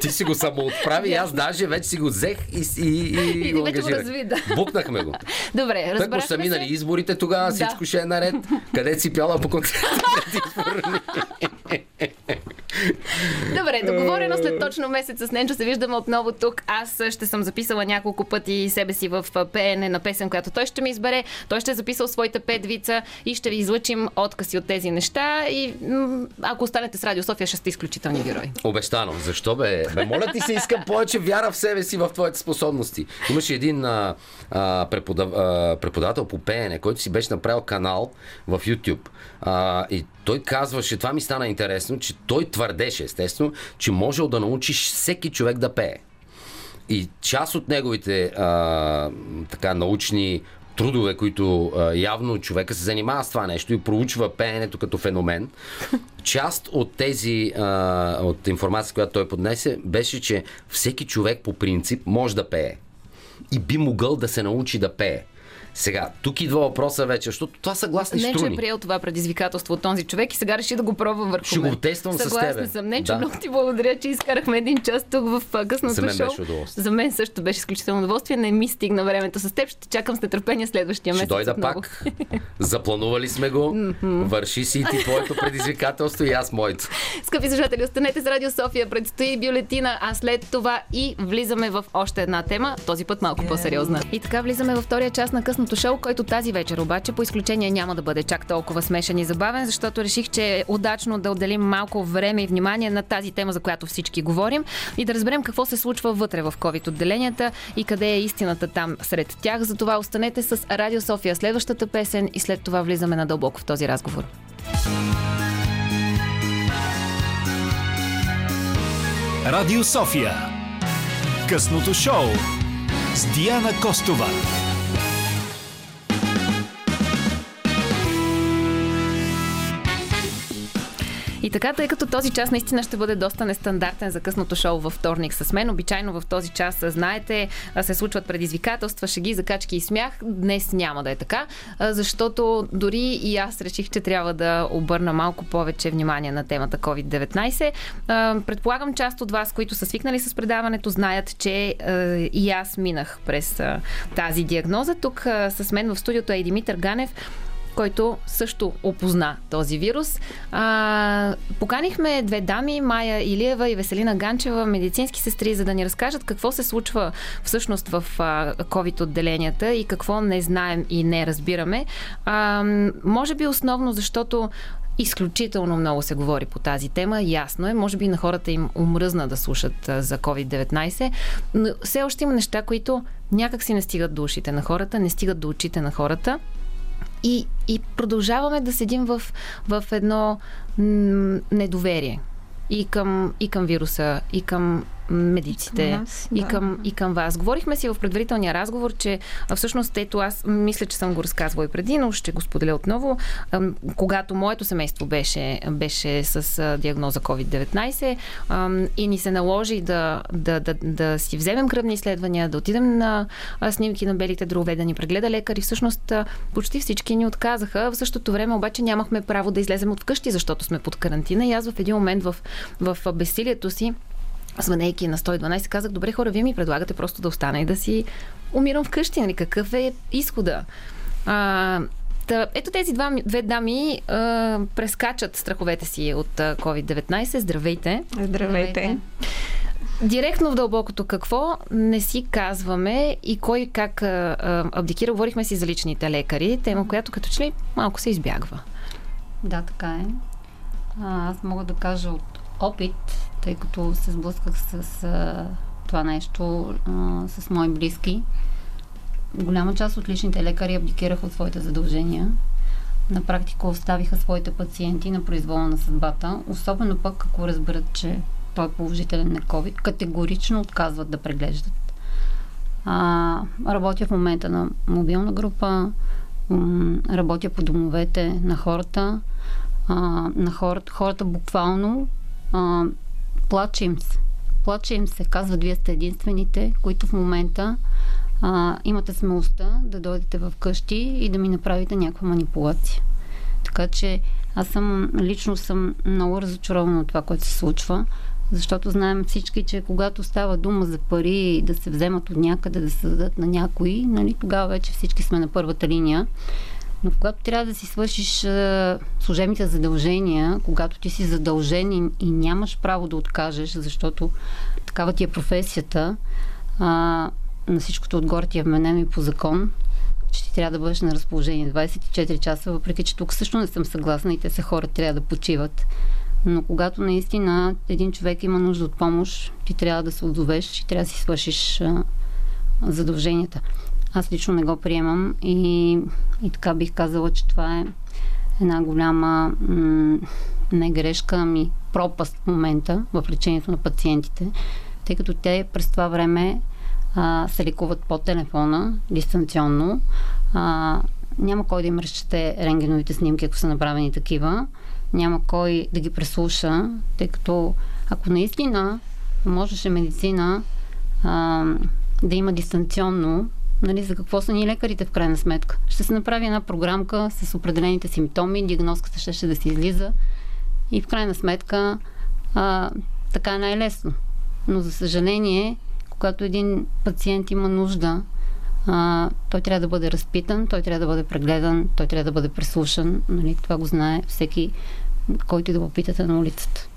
ти си го самоотправи аз даже вече си го взех и, и, и, И го вече го ангажирах. разви, да. Букнахме го. Добре, Тък го са разбрахме минали изборите тогава, Да. всичко ще е наред. Къде си пяла по изборни? Добре, договорено след точно месец с Ненчо се виждаме отново тук. Аз ще съм записала няколко пъти себе си в пеене на песен, която той ще ми избере. Той ще е записал своите пет вица и ще ви излъчим откази от тези неща. И ако останете с Радио София, ще сте изключителни герои. Обещано. Защо бе? Бе, моля ти се, искам повече вяра в себе си, в твоите способности. Имаше един а, а, преподав, а, преподавател по пеене, който си беше направил канал в YouTube. А, и той казваше, това ми стана интересно, че той твърдеше, естествено, че можел да научиш всеки човек да пее. И част от неговите а, така научни трудове, които а, явно човека се занимава с това нещо и проучва пеенето като феномен, част от тези, а, от информация, която той поднесе, беше, че всеки човек по принцип може да пее. И би могъл да се научи да пее. Сега, тук идва въпроса вече, защото това са гласни Ненчо струни. е приел това предизвикателство от този човек и сега реши да го пробва върху Ще го тествам с Съгласна тебе. съм. Ненчо, Да. много ти благодаря, че изкарахме един час тук в късното За мен шоу. беше удоволствие. За мен също беше изключително удоволствие. Не ми стигна времето с теб. Ще чакам с нетърпение следващия Ще месец. дойда отново. пак. Запланували сме го. Върши си и ти твоето предизвикателство и аз моето. Скъпи слушатели, останете с Радио София. Предстои бюлетина, а след това и влизаме в още една тема, този път малко по-сериозна. И така влизаме във втория част на късното шоу, който тази вечер обаче по изключение няма да бъде чак толкова смешен и забавен, защото реших, че е удачно да отделим малко време и внимание на тази тема, за която всички говорим и да разберем какво се случва вътре в COVID отделенията и къде е истината там сред тях. Затова останете с Радио София следващата песен и след това влизаме надълбоко в този разговор. Радио София. Късното шоу с Диана Костова. И така, тъй като този час наистина ще бъде доста нестандартен за късното шоу във вторник с мен, обичайно в този час, знаете, се случват предизвикателства, шеги, закачки и смях. Днес няма да е така, защото дори и аз реших, че трябва да обърна малко повече внимание на темата COVID-19. Предполагам, част от вас, които са свикнали с предаването, знаят, че и аз минах през тази диагноза. Тук с мен в студиото е Димитър Ганев, който също опозна този вирус. А, поканихме две дами, Майя Илиева и Веселина Ганчева, медицински сестри, за да ни разкажат какво се случва всъщност в COVID-отделенията и какво не знаем и не разбираме. А, може би основно, защото Изключително много се говори по тази тема. Ясно е. Може би на хората им умръзна да слушат за COVID-19, но все още има неща, които някак си не стигат до ушите на хората, не стигат до очите на хората. И, и продължаваме да седим в, в едно недоверие. И към, и към вируса, и към медиците и към, нас, и, към, и към вас. Говорихме си в предварителния разговор, че всъщност ето аз мисля, че съм го разказвала и преди, но ще го споделя отново. Когато моето семейство беше, беше с диагноза COVID-19 и ни се наложи да, да, да, да си вземем кръвни изследвания, да отидем на снимки на белите дрове, да ни прегледа лекар и всъщност почти всички ни отказаха. В същото време обаче нямахме право да излезем от вкъщи, защото сме под карантина и аз в един момент в, в безсилието си звънейки на 112, казах, добре хора, вие ми предлагате просто да остана и да си умирам вкъщи, нали? Какъв е изхода? А, Та, ето тези два, две дами а, прескачат страховете си от а, COVID-19. Здравейте! Здравейте! Директно в дълбокото какво не си казваме и кой как а, а, абдикира. Говорихме си за личните лекари, тема, която като че ли малко се избягва. Да, така е. А, аз мога да кажа от опит, тъй като се сблъсках с а, това нещо а, с мои близки. Голяма част от личните лекари абдикираха от своите задължения. На практика оставиха своите пациенти на произвола на съдбата, особено пък ако разберат, че той е положителен на COVID, категорично отказват да преглеждат. А, работя в момента на мобилна група, работя по домовете на хората, а, на хората, хората буквално а, плаче се. Плаче се. Казва, вие сте единствените, които в момента а, имате смелостта да дойдете в къщи и да ми направите някаква манипулация. Така че аз съм, лично съм много разочарована от това, което се случва, защото знаем всички, че когато става дума за пари да се вземат от някъде, да се дадат на някои, нали, тогава вече всички сме на първата линия. Но когато трябва да си свършиш а, служебните задължения, когато ти си задължен и, и нямаш право да откажеш, защото такава ти е професията, а, на всичкото отгоре ти е вменено и по закон, че ти трябва да бъдеш на разположение 24 часа, въпреки че тук също не съм съгласна и те са хора, трябва да почиват. Но когато наистина един човек има нужда от помощ, ти трябва да се отзовеш и трябва да си свършиш а, задълженията. Аз лично не го приемам и, и така бих казала, че това е една голяма м- не грешка, ами пропаст в момента в лечението на пациентите, тъй като те през това време а, се лекуват по телефона, дистанционно. А, няма кой да им разчете рентгеновите снимки, ако са направени такива. Няма кой да ги преслуша, тъй като ако наистина можеше медицина а, да има дистанционно нали, за какво са ни лекарите в крайна сметка. Ще се направи една програмка с определените симптоми, диагнозката ще, ще да се излиза и в крайна сметка а, така е най-лесно. Но за съжаление, когато един пациент има нужда, а, той трябва да бъде разпитан, той трябва да бъде прегледан, той трябва да бъде преслушан. Нали, това го знае всеки, който да попитате на улицата.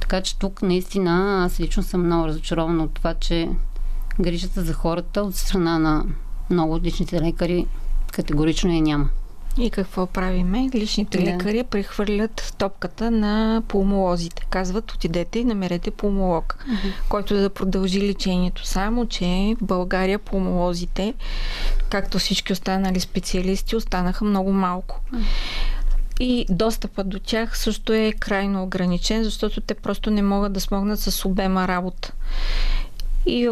Така че тук наистина аз лично съм много разочарована от това, че грижата за хората от страна на много от личните лекари категорично я няма. И какво правиме? Личните да. лекари прехвърлят топката на пулмолозите. Казват, отидете и намерете пулмолог, uh-huh. който да продължи лечението. Само, че в България пулмолозите, както всички останали специалисти, останаха много малко. Uh-huh. И достъпът до тях също е крайно ограничен, защото те просто не могат да смогнат с обема работа. И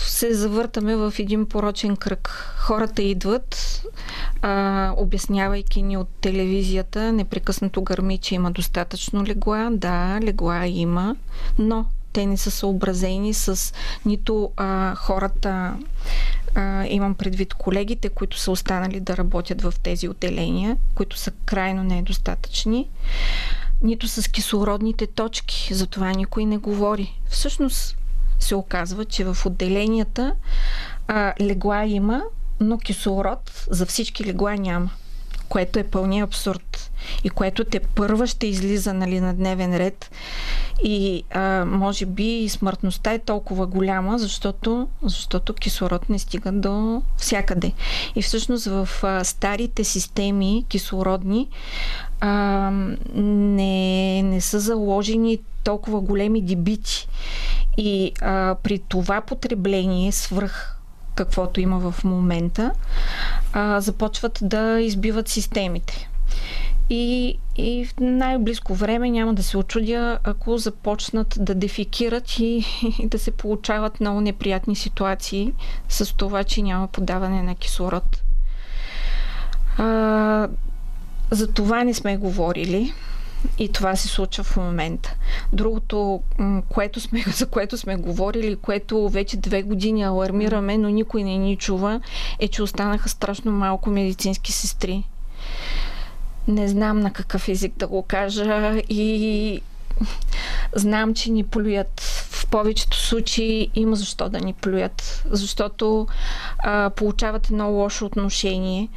се завъртаме в един порочен кръг. Хората идват, а, обяснявайки ни от телевизията, непрекъснато гърми, че има достатъчно легла. Да, легла има, но те не са съобразени с нито а, хората, а, имам предвид колегите, които са останали да работят в тези отделения, които са крайно недостатъчни, нито с кислородните точки. За това никой не говори. Всъщност, се оказва, че в отделенията а, легла има, но кислород за всички легла няма. което е пълния абсурд и което те първа ще излиза нали, на дневен ред и а, може би смъртността е толкова голяма, защото, защото кислород не стига до всякъде. И всъщност в а, старите системи кислородни а, не, не са заложени толкова големи дебити. И а, при това потребление свръх каквото има в момента, а, започват да избиват системите. И, и в най-близко време няма да се очудя, ако започнат да дефикират и, и да се получават много неприятни ситуации с това, че няма подаване на кислород. А, за това не сме говорили. И това се случва в момента. Другото, което сме, за което сме говорили, което вече две години алармираме, но никой не ни чува, е, че останаха страшно малко медицински сестри. Не знам на какъв език да го кажа и знам, че ни плюят. В повечето случаи има защо да ни плюят. Защото а, получават едно лошо отношение,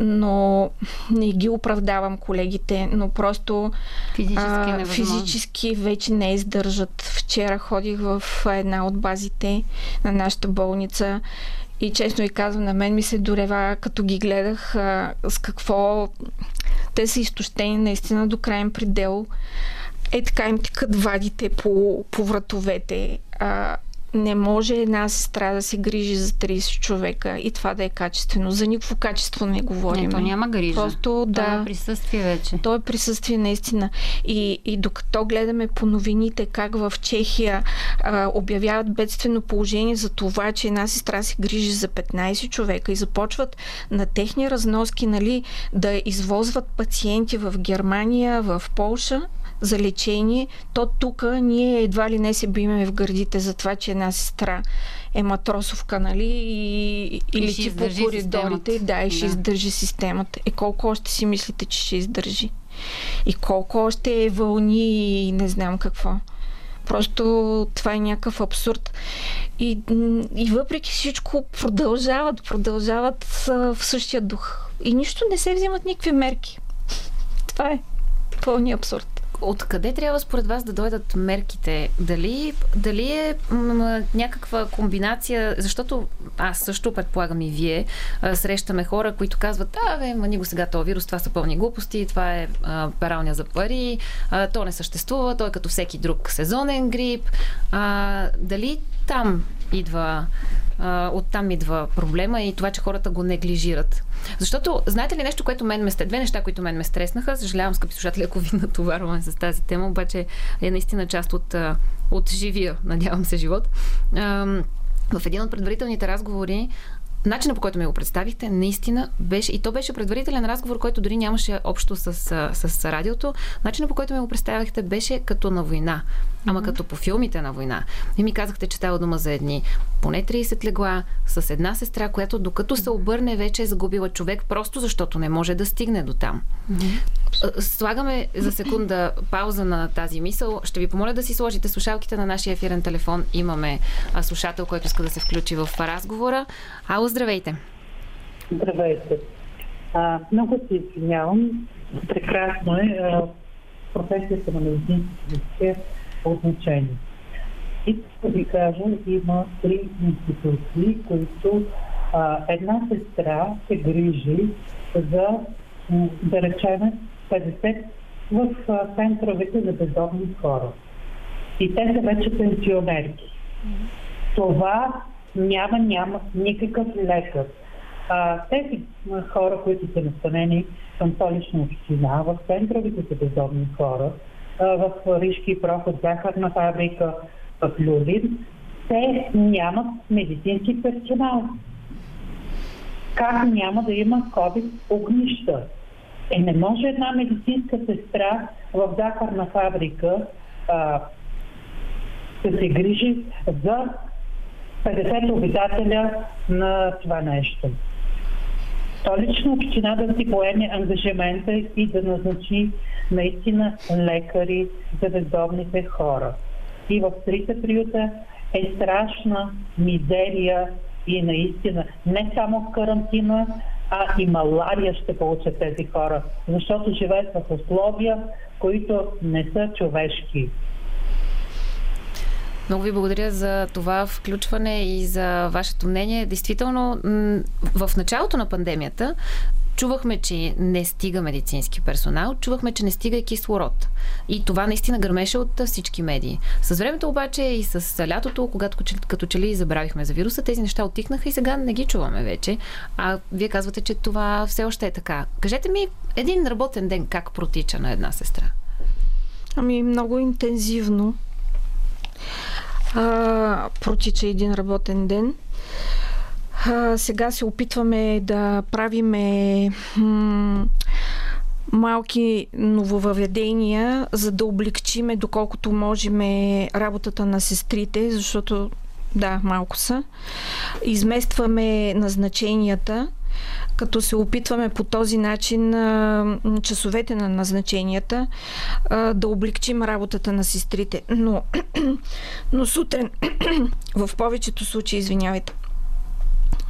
но не ги оправдавам колегите, но просто физически, а, физически вече не издържат. Вчера ходих в една от базите на нашата болница и честно ви казвам, на мен ми се дорева, като ги гледах а, с какво те са изтощени наистина до крайен предел е така им текат вадите по, по вратовете. А, не може една сестра да се грижи за 30 човека и това да е качествено. За никакво качество не говорим. Не, то няма грижа. Просто да. Това е присъствие вече. То е присъствие наистина. И, и докато гледаме по новините как в Чехия а, обявяват бедствено положение за това, че една сестра се грижи за 15 човека и започват на техни разноски нали, да извозват пациенти в Германия, в Полша, за лечение, то тук ние едва ли не се биме в гърдите за това, че една сестра е матросовка, нали, и, и лети по коридорите, системата. да, и ще да. издържи системата. Е колко още си мислите, че ще издържи? И колко още е вълни и не знам какво. Просто това е някакъв абсурд. И, и въпреки всичко продължават, продължават в същия дух. И нищо не се взимат никакви мерки. Това е пълни абсурд. Откъде трябва според вас да дойдат мерките? Дали, дали е м- някаква комбинация, защото аз също предполагам и вие а, срещаме хора, които казват, а, бе, мани го сега този вирус, това са пълни глупости, това е а, пералня за пари, а, то не съществува, той е като всеки друг сезонен грип. А, дали там идва оттам идва проблема и това, че хората го неглижират. Защото, знаете ли нещо, което мен ме две неща, които мен ме стреснаха, съжалявам, скъпи слушатели, ако ви натоварваме с тази тема, обаче е наистина част от, от живия, надявам се, живот. В един от предварителните разговори начина по който ми го представихте, наистина беше, и то беше предварителен разговор, който дори нямаше общо с, с, с радиото, начина по който ми го представихте беше като на война. Ама mm-hmm. като по филмите на война. И ми казахте, че става дума за едни поне 30 легла с една сестра, която докато се обърне вече е загубила човек, просто защото не може да стигне до там. Mm-hmm. Слагаме за секунда пауза на тази мисъл. Ще ви помоля да си сложите слушалките на нашия ефирен телефон. Имаме слушател, който иска да се включи в разговора. Ало, здравейте! Здравейте! А, много се извинявам. Прекрасно е. професията на медицинските от значение. И да ви кажа, има три институции, които а, една сестра се грижи за, да речем, 50 в центровете за бездомни хора. И те са вече пенсионерки. Това няма, няма никакъв лекар. А, тези хора, които са настанени към столична община, в центровете за бездомни хора, в Рижки проход, захарна фабрика, в Люлин, те нямат медицински персонал. Как няма да има COVID огнища? Е, не може една медицинска сестра в захарна фабрика а, да се грижи за 50 обитателя на това нещо. Столична община да си поеме ангажимента и да назначи наистина лекари за бездомните хора. И в трите приюта е страшна мизерия и наистина не само карантина, а и малария ще получат тези хора, защото живеят в условия, които не са човешки. Много ви благодаря за това включване и за вашето мнение. Действително, в началото на пандемията чувахме, че не стига медицински персонал, чувахме, че не стига и кислород. И това наистина гърмеше от всички медии. С времето обаче и с лятото, когато като че ли забравихме за вируса, тези неща отихнаха и сега не ги чуваме вече. А вие казвате, че това все още е така. Кажете ми един работен ден как протича на една сестра? Ами много интензивно а, протича един работен ден. А, сега се опитваме да правиме м- малки нововъведения, за да облегчиме доколкото можем работата на сестрите, защото да, малко са. Изместваме назначенията, като се опитваме по този начин часовете на назначенията да облегчим работата на сестрите. Но, но сутрин, в повечето случаи, извинявайте,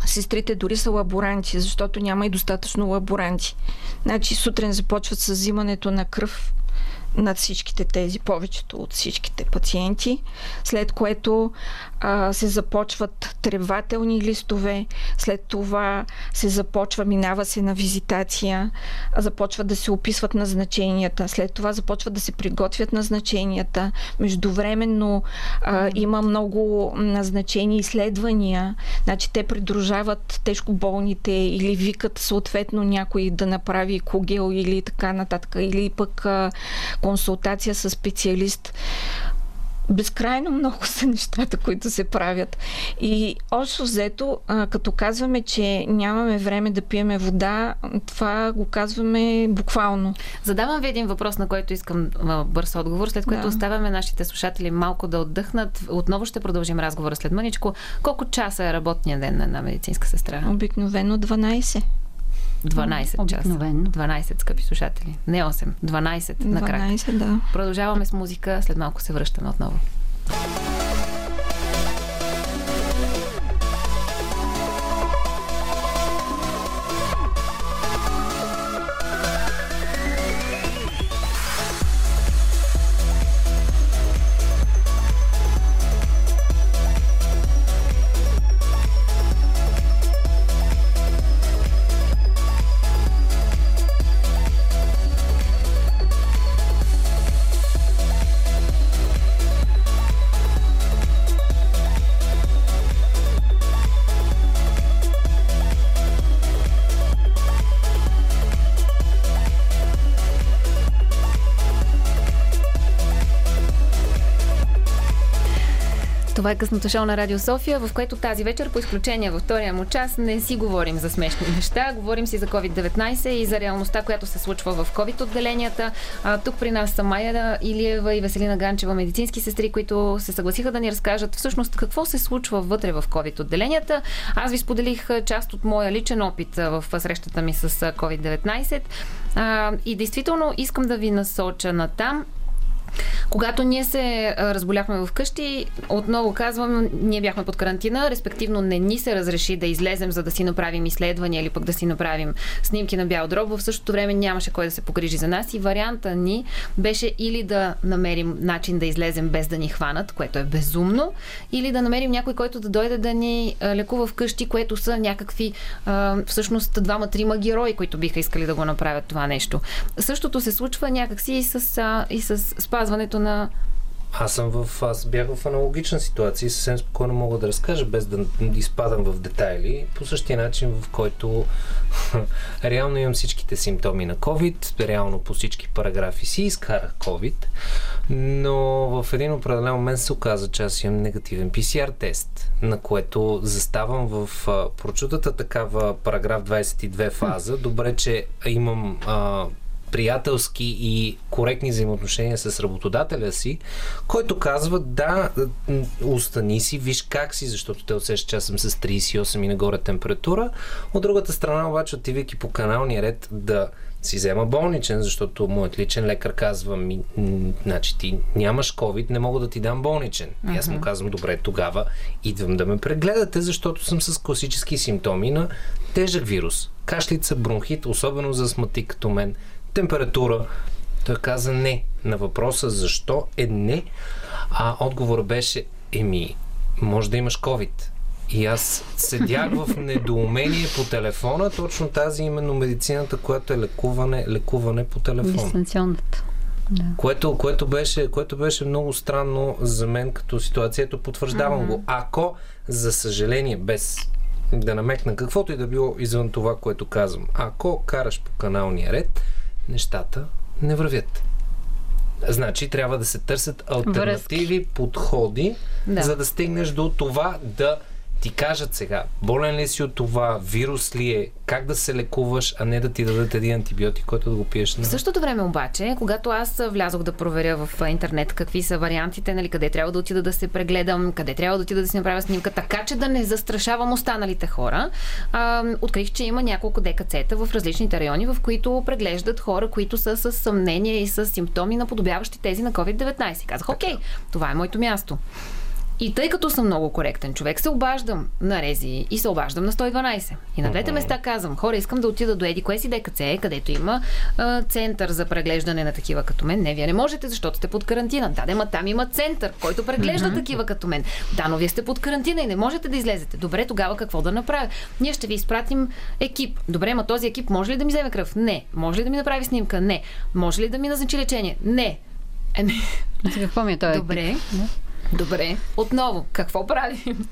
сестрите дори са лаборанти, защото няма и достатъчно лаборанти. Значи сутрин започват с взимането на кръв над всичките тези, повечето от всичките пациенти, след което а, се започват тревателни листове, след това се започва, минава се на визитация, започват да се описват назначенията, след това започват да се приготвят назначенията. Междувременно а, има много назначени изследвания, значи те придружават тежко болните или викат съответно някой да направи кугел или така нататък, или пък а, консултация с специалист. Безкрайно много са нещата, които се правят. И общо взето, като казваме, че нямаме време да пиеме вода, това го казваме буквално. Задавам ви един въпрос, на който искам бърз отговор, след което да. оставяме нашите слушатели малко да отдъхнат. Отново ще продължим разговора след мъничко. Колко часа е работния ден на една медицинска сестра? Обикновено 12. 12 Обикновено. часа. 12, скъпи слушатели. Не 8, 12 на крак. 12, да. Продължаваме с музика, след малко се връщаме отново. Това е късното шоу на Радио София, в което тази вечер, по изключение във втория му час, не си говорим за смешни неща. Говорим си за COVID-19 и за реалността, която се случва в COVID отделенията. А, тук при нас са Майя Илиева и Веселина Ганчева, медицински сестри, които се съгласиха да ни разкажат всъщност какво се случва вътре в COVID отделенията. Аз ви споделих част от моя личен опит в срещата ми с COVID-19. А, и действително искам да ви насоча на там когато ние се разболяхме вкъщи, отново казвам, ние бяхме под карантина, респективно не ни се разреши да излезем, за да си направим изследвания или пък да си направим снимки на бял дроб. В същото време нямаше кой да се погрижи за нас и варианта ни беше или да намерим начин да излезем без да ни хванат, което е безумно, или да намерим някой, който да дойде да ни лекува вкъщи, което са някакви всъщност двама-трима герои, които биха искали да го направят това нещо. Същото се случва някакси и с, и с спазването на аз съм в, аз бях в аналогична ситуация и съвсем спокойно мога да разкажа, без да изпадам в детайли, по същия начин, в който реално имам всичките симптоми на COVID, реално по всички параграфи си изкарах COVID, но в един определен момент се оказа, че аз имам негативен PCR тест, на което заставам в прочутата такава параграф 22 фаза. Добре, че имам а, приятелски и коректни взаимоотношения с работодателя си, който казва да, остани си, виж как си, защото те усещат, че аз съм с 38 и нагоре температура. От другата страна обаче, отивайки по каналния ред да си взема болничен, защото моят личен лекар казва ми, значи ти нямаш COVID, не мога да ти дам болничен. Uh-huh. И аз му казвам, добре, тогава идвам да ме прегледате, защото съм с класически симптоми на тежък вирус Кашлица, бронхит, особено за смати като мен. Температура. Той каза не. На въпроса защо е не, а отговор беше еми, може да имаш COVID. И аз седях в недоумение по телефона, точно тази именно медицината, която е лекуване, лекуване по телефона. Дистанционната. Да. Което, което, беше, което беше много странно за мен като ситуацията. Потвърждавам mm-hmm. го. Ако, за съжаление, без да намекна каквото и да било извън това, което казвам, ако караш по каналния ред, нещата не вървят. Значи трябва да се търсят альтернативи, Връзки. подходи, да. за да стигнеш до това да ти кажат сега, болен ли си от това, вирус ли е, как да се лекуваш, а не да ти дадат един антибиотик, който да го пиеш. На... В същото време обаче, когато аз влязох да проверя в интернет какви са вариантите, нали, къде трябва да отида да се прегледам, къде трябва да отида да си направя снимка, така че да не застрашавам останалите хора, а, открих, че има няколко ДКЦ-та в различните райони, в които преглеждат хора, които са с съмнения и с симптоми, наподобяващи тези на COVID-19. Казах, окей, това е моето място. И тъй като съм много коректен човек, се обаждам на Рези и се обаждам на 112. И на двете места казвам, хора, искам да отида до Еди кое си ДКЦ, където има а, център за преглеждане на такива като мен. Не, вие не можете, защото сте под карантина. Да, ма там има център, който преглежда такива като мен. Да, но вие сте под карантина и не можете да излезете. Добре, тогава какво да направя? Ние ще ви изпратим екип. Добре, ма този екип може ли да ми вземе кръв? Не. Може ли да ми направи снимка? Не. Може ли да ми назначи лечение? Не. Еми. Какво ми е това? Добре. Добре. Отново, какво правим?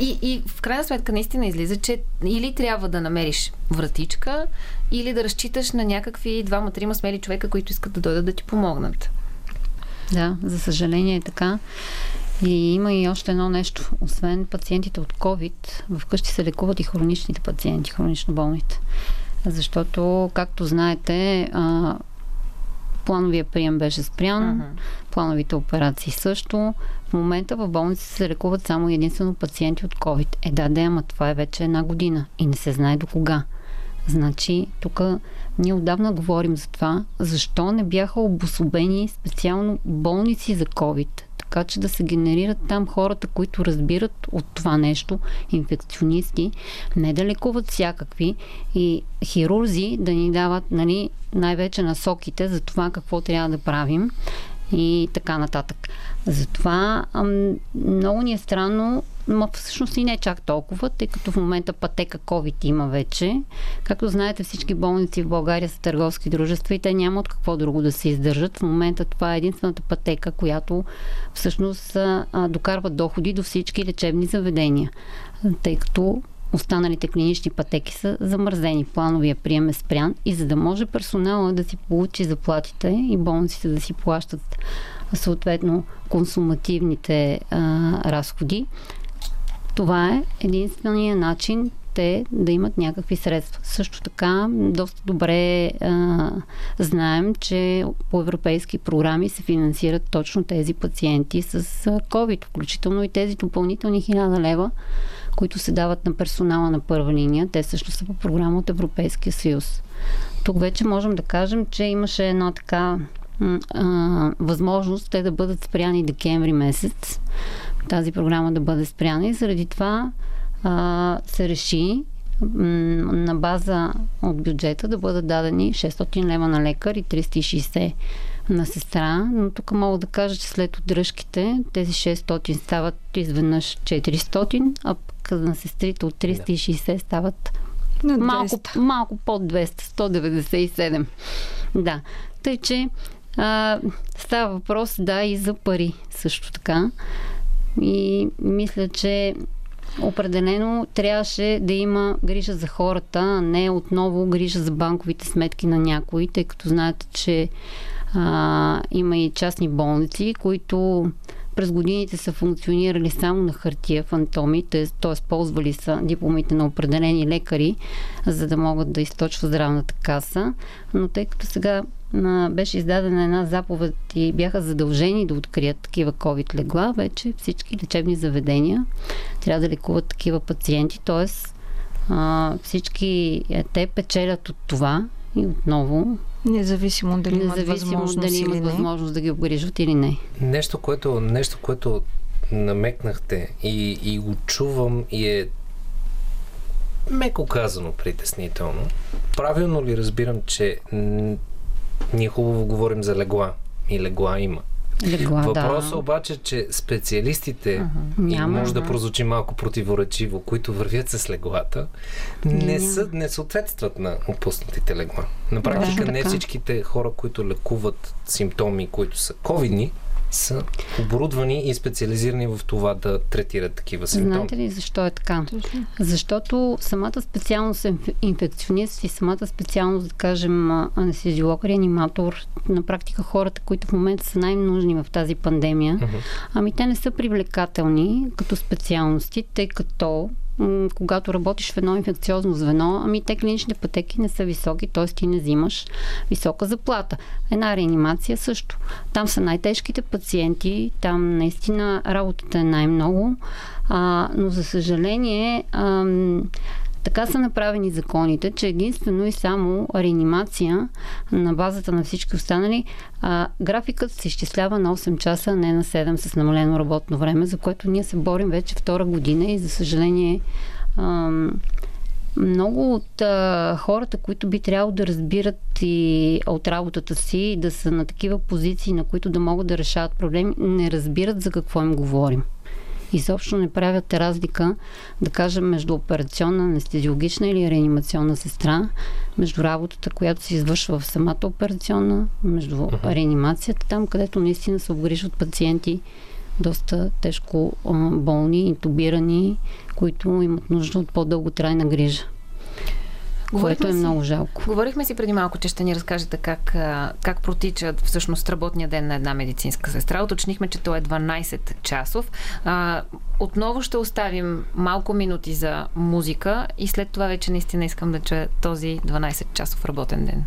И, и в крайна сметка наистина излиза, че или трябва да намериш вратичка, или да разчиташ на някакви двама-трима смели човека, които искат да дойдат да ти помогнат. Да, за съжаление е така. И има и още едно нещо. Освен пациентите от COVID, вкъщи се лекуват и хроничните пациенти, хронично болните. Защото, както знаете, плановия прием беше спрян, uh-huh. плановите операции също. В момента в болница се лекуват само единствено пациенти от COVID. Е, да, да, ама това е вече една година и не се знае до кога. Значи, тук ние отдавна говорим за това, защо не бяха обособени специално болници за COVID така че да се генерират там хората, които разбират от това нещо, инфекционисти, не да лекуват всякакви и хирурзи да ни дават нали, най-вече насоките за това какво трябва да правим и така нататък. Затова много ни е странно, но всъщност и не чак толкова, тъй като в момента пътека COVID има вече. Както знаете, всички болници в България са търговски дружества и те няма от какво друго да се издържат. В момента това е единствената пътека, която всъщност докарва доходи до всички лечебни заведения, тъй като останалите клинични пътеки са замързени. Плановия прием е спрян и за да може персонала да си получи заплатите и болниците да си плащат съответно консумативните а, разходи, това е единствения начин те да имат някакви средства. Също така, доста добре а, знаем, че по европейски програми се финансират точно тези пациенти с COVID, включително и тези допълнителни 1000 лева, които се дават на персонала на първа линия. Те също са по програма от Европейския съюз. Тук вече можем да кажем, че имаше една така а, възможност те да бъдат спряни декември месец, тази програма да бъде спряна и заради това а, се реши на база от бюджета да бъдат дадени 600 лева на лекар и 360 на сестра, но тук мога да кажа, че след отдръжките тези 600 стават изведнъж 400, а пък на сестрите от 360 стават малко, малко под 200, 197. Да. Тъй, че а, става въпрос, да, и за пари също така. И мисля, че определено трябваше да има грижа за хората, а не отново грижа за банковите сметки на някои, тъй като знаете, че а, има и частни болници, които през годините са функционирали само на хартия фантоми, т.е. ползвали са дипломите на определени лекари, за да могат да източват здравната каса. Но тъй като сега а, беше издадена една заповед и бяха задължени да открият такива COVID легла, вече всички лечебни заведения трябва да лекуват такива пациенти, т.е. всички е, те печелят от това и отново Независимо дали имат Независимо възможност дали имат или не. възможност да ги обгрижват или не. Нещо, което, нещо, което намекнахте и, и го чувам и е меко казано притеснително. Правилно ли разбирам, че ние хубаво говорим за легла и легла има? Легла, Въпросът да. обаче, че специалистите, и Няма, може да да. прозвучи малко противоречиво, които вървят с леглата, не, са, не съответстват на опуснатите легла. На практика Точно не така. всичките хора, които лекуват симптоми, които са ковидни, са оборудвани и специализирани в това да третират такива симптоми. Знаете ли защо е така? Защото самата специалност е инф- инфекционист и самата специалност, да кажем, а, анестезиолог, реаниматор, на практика хората, които в момента са най-нужни в тази пандемия, ами те не са привлекателни като специалности, тъй като когато работиш в едно инфекциозно звено, ами те клиничните пътеки не са високи, т.е. ти не взимаш висока заплата. Една реанимация също. Там са най-тежките пациенти, там наистина работата е най-много, а, но за съжаление ам, така са направени законите, че единствено и само реанимация на базата на всички останали, а, графикът се изчислява на 8 часа, а не на 7 с намалено работно време, за което ние се борим вече втора година и за съжаление ам, много от а, хората, които би трябвало да разбират и от работата си и да са на такива позиции, на които да могат да решават проблеми, не разбират за какво им говорим. Изобщо не правят разлика, да кажем, между операционна, анестезиологична или реанимационна сестра, между работата, която се извършва в самата операционна, между uh-huh. реанимацията, там където наистина се обгрижват пациенти доста тежко болни, интубирани, които имат нужда от по-дълготрайна грижа. Което е много жалко. Говорихме си преди малко, че ще ни разкажете как, как протича всъщност работния ден на една медицинска сестра. Уточнихме, че той е 12 часов. А, отново ще оставим малко минути за музика и след това вече наистина искам да чуя този 12 часов работен ден.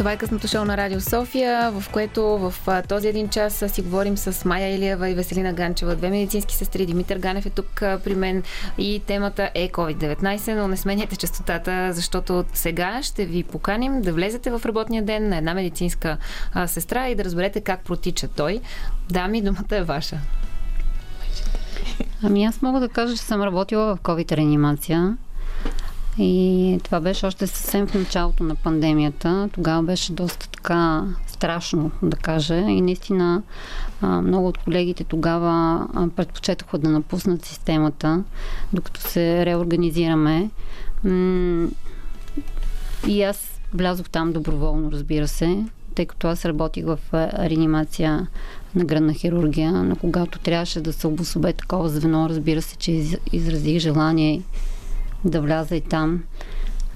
Това е късното шоу на Радио София, в което в този един час си говорим с Майя Илиева и Веселина Ганчева, две медицински сестри. Димитър Ганев е тук при мен и темата е COVID-19, но не сменяйте частотата, защото сега ще ви поканим да влезете в работния ден на една медицинска сестра и да разберете как протича той. Дами, думата е ваша. Ами аз мога да кажа, че съм работила в COVID реанимация. И това беше още съвсем в началото на пандемията. Тогава беше доста така страшно, да кажа. И наистина много от колегите тогава предпочетоха да напуснат системата, докато се реорганизираме. И аз влязох там доброволно, разбира се, тъй като аз работих в реанимация на гръдна хирургия, но когато трябваше да се обособе такова звено, разбира се, че из, изразих желание да вляза и там.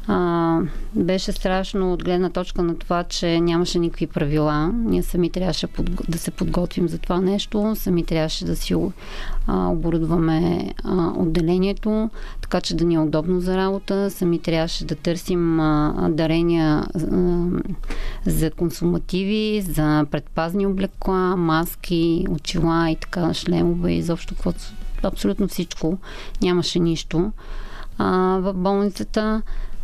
А, беше страшно от гледна точка на това, че нямаше никакви правила. Ние сами трябваше да се подготвим за това нещо, сами трябваше да си а, оборудваме а, отделението, така че да ни е удобно за работа. Сами трябваше да търсим а, дарения а, за консумативи, за предпазни облекла, маски, очила и така, шлемове, изобщо абсолютно всичко. Нямаше нищо а, в болницата.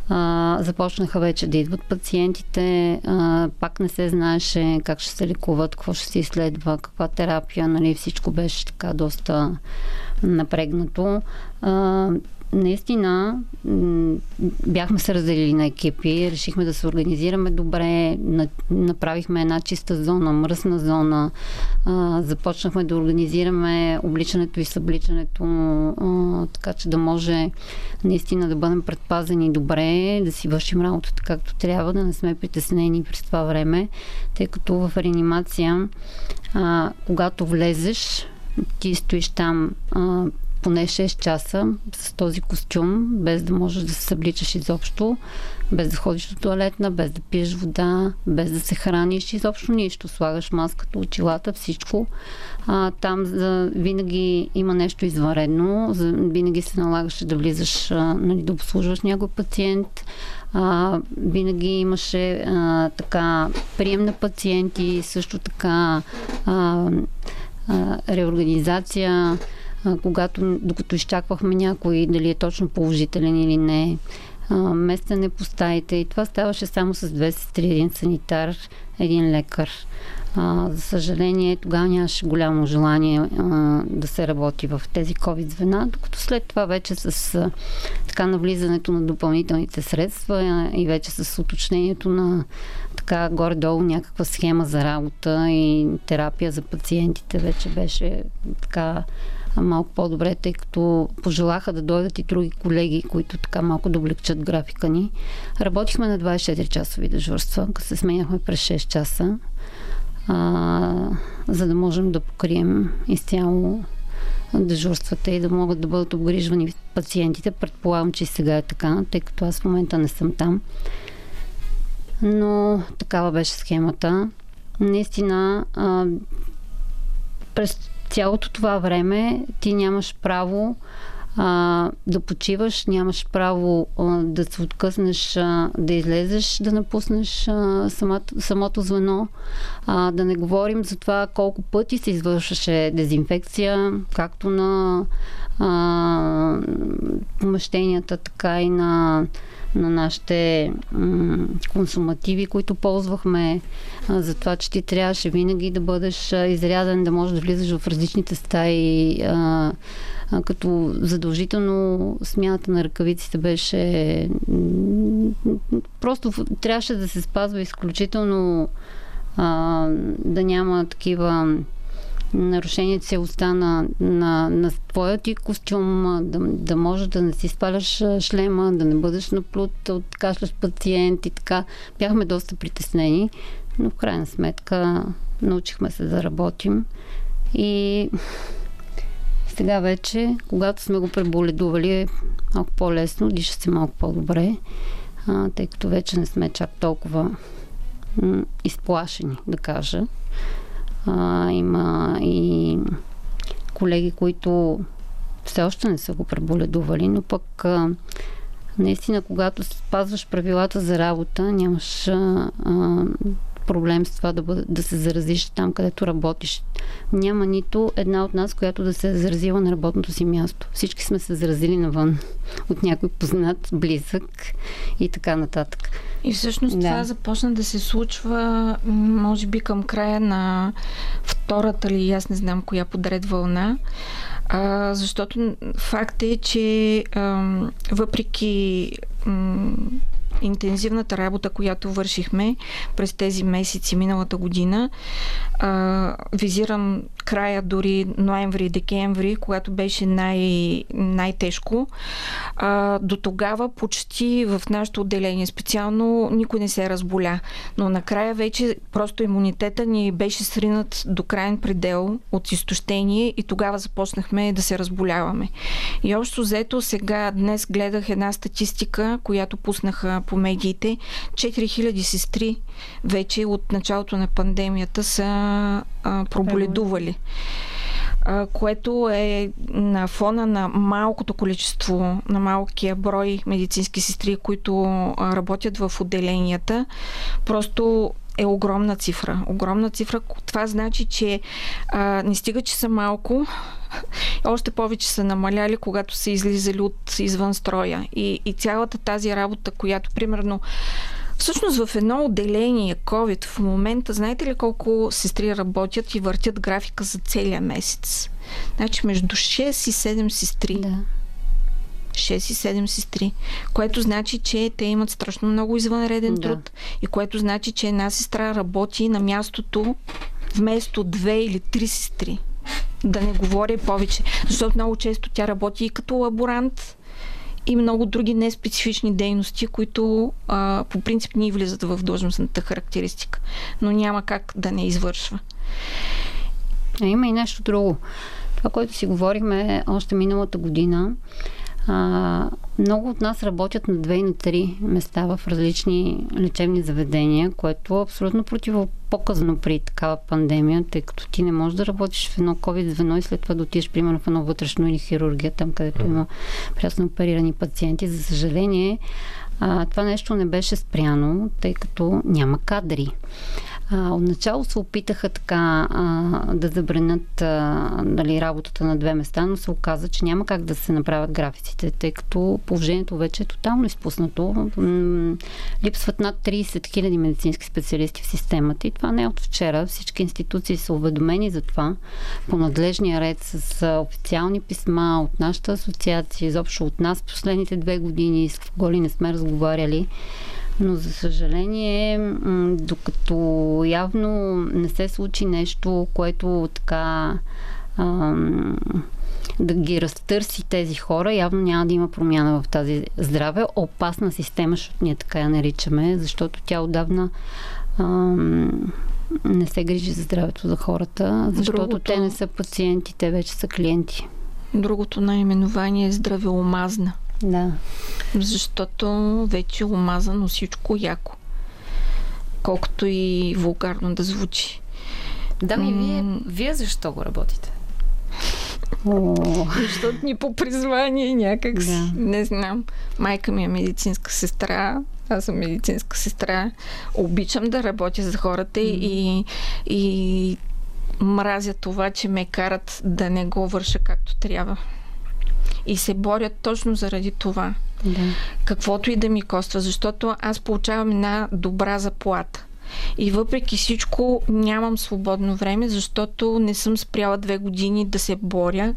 А, започнаха вече да идват пациентите, а, пак не се знаеше как ще се лекуват, какво ще се изследва, каква терапия, нали, всичко беше така доста напрегнато. А, наистина бяхме се разделили на екипи, решихме да се организираме добре, на, направихме една чиста зона, мръсна зона, започнахме да организираме обличането и събличането, така че да може наистина да бъдем предпазени добре, да си вършим работата както трябва, да не сме притеснени през това време, тъй като в реанимация, когато влезеш, ти стоиш там поне 6 часа с този костюм, без да можеш да се събличаш изобщо, без да ходиш до туалетна, без да пиеш вода, без да се храниш, изобщо нищо. Слагаш маската, очилата, всичко. А, там за, винаги има нещо извънредно, за, винаги се налагаше да влизаш, а, нали, да обслужваш някой пациент. А, винаги имаше а, така прием на пациенти, също така а, а, реорганизация, когато, докато изчаквахме някой дали е точно положителен или не, местене по стаите и това ставаше само с две сестри, един санитар, един лекар. А, за съжаление, тогава нямаше голямо желание а, да се работи в тези COVID звена, докато след това вече с а, така навлизането на допълнителните средства а, и вече с уточнението на така горе-долу някаква схема за работа и терапия за пациентите вече беше така малко по-добре, тъй като пожелаха да дойдат и други колеги, които така малко да облегчат графика ни. Работихме на 24 часови дежурства, като се сменяхме през 6 часа, а, за да можем да покрием изцяло дежурствата и да могат да бъдат обгрижвани пациентите. Предполагам, че и сега е така, тъй като аз в момента не съм там. Но такава беше схемата. Наистина, а, през цялото това време ти нямаш право а, да почиваш, нямаш право а, да се откъснеш, а, да излезеш, да напуснеш а, самото, самото звено. А, да не говорим за това колко пъти се извършваше дезинфекция, както на а, помещенията, така и на на нашите м- консумативи, които ползвахме, а, за това, че ти трябваше винаги да бъдеш а, изряден, да можеш да влизаш в различните стаи, а, а, като задължително смяната на ръкавиците беше м- просто трябваше да се спазва изключително а, да няма такива нарушение целостта на, на, на твоя ти костюм, да, да можеш да не си спаляш шлема, да не бъдеш наплут от кашлящ пациент и така. Бяхме доста притеснени, но в крайна сметка научихме се да работим. И сега вече, когато сме го преболедували, е малко по-лесно, диша се малко по-добре, а, тъй като вече не сме чак толкова м- изплашени, да кажа. А, има и колеги, които все още не са го преболедували, но пък а, наистина, когато спазваш правилата за работа, нямаш а, а, проблем с това да, бъде, да се заразиш там, където работиш. Няма нито една от нас, която да се е заразила на работното си място. Всички сме се заразили навън от някой познат, близък и така нататък. И всъщност да. това започна да се случва, може би към края на втората или аз не знам коя подред вълна, а, защото факт е, че а, въпреки интензивната работа, която вършихме през тези месеци миналата година, а, визирам края дори ноември и декември, когато беше най- най-тежко. А, до тогава почти в нашето отделение специално никой не се разболя. Но накрая вече просто имунитета ни беше сринат до крайен предел от изтощение и тогава започнахме да се разболяваме. И общо взето сега днес гледах една статистика, която пуснаха по медиите. 4000 сестри вече от началото на пандемията са а, проболедували което е на фона на малкото количество, на малкия брой медицински сестри, които работят в отделенията. Просто е огромна цифра. Огромна цифра. Това значи, че а, не стига, че са малко, още повече са намаляли, когато са излизали от извън строя. И, и цялата тази работа, която примерно Всъщност в едно отделение COVID в момента, знаете ли колко сестри работят и въртят графика за целия месец? Значи между 6 и 7 сестри. Да. 6 и 7 сестри, което значи, че те имат страшно много извънреден да. труд и което значи, че една сестра работи на мястото вместо две или три сестри. Да не говоря повече, защото много често тя работи и като лаборант, и много други неспецифични дейности, които а, по принцип ни влизат в длъжностната характеристика, но няма как да не извършва. А има и нещо друго. Това, което си говорихме още миналата година, а, много от нас работят на две и на три места в различни лечебни заведения, което е абсолютно противопоказано при такава пандемия, тъй като ти не можеш да работиш в едно COVID звено и след това да отидеш примерно в едно вътрешно или хирургия, там където има прясно оперирани пациенти. За съжаление, а, това нещо не беше спряно, тъй като няма кадри. Отначало се опитаха така а, да забранят а, нали, работата на две места, но се оказа, че няма как да се направят графиците, тъй като положението вече е тотално изпуснато. Липсват над 30 000 медицински специалисти в системата и това не е от вчера. Всички институции са уведомени за това по надлежния ред с официални писма от нашата асоциация, изобщо от нас последните две години, с кого ли не сме разговаряли. Но за съжаление, докато явно не се случи нещо, което така ам, да ги разтърси тези хора, явно няма да има промяна в тази здраве. Опасна система, защото ние така я наричаме, защото тя отдавна ам, не се грижи за здравето за хората, защото Другото... те не са пациенти, те вече са клиенти. Другото наименование е здравеомазна. Да. Защото вече е омазано всичко яко. Колкото и вулгарно да звучи. Да, ми вие, вие защо го работите? Защото ни по призвание някак да. не знам. Майка ми е медицинска сестра, аз съм медицинска сестра. Обичам да работя за хората mm. и, и мразя това, че ме карат да не го върша както трябва и се борят точно заради това. Да. Каквото и да ми коства, защото аз получавам една добра заплата. И въпреки всичко нямам свободно време, защото не съм спряла две години да се боря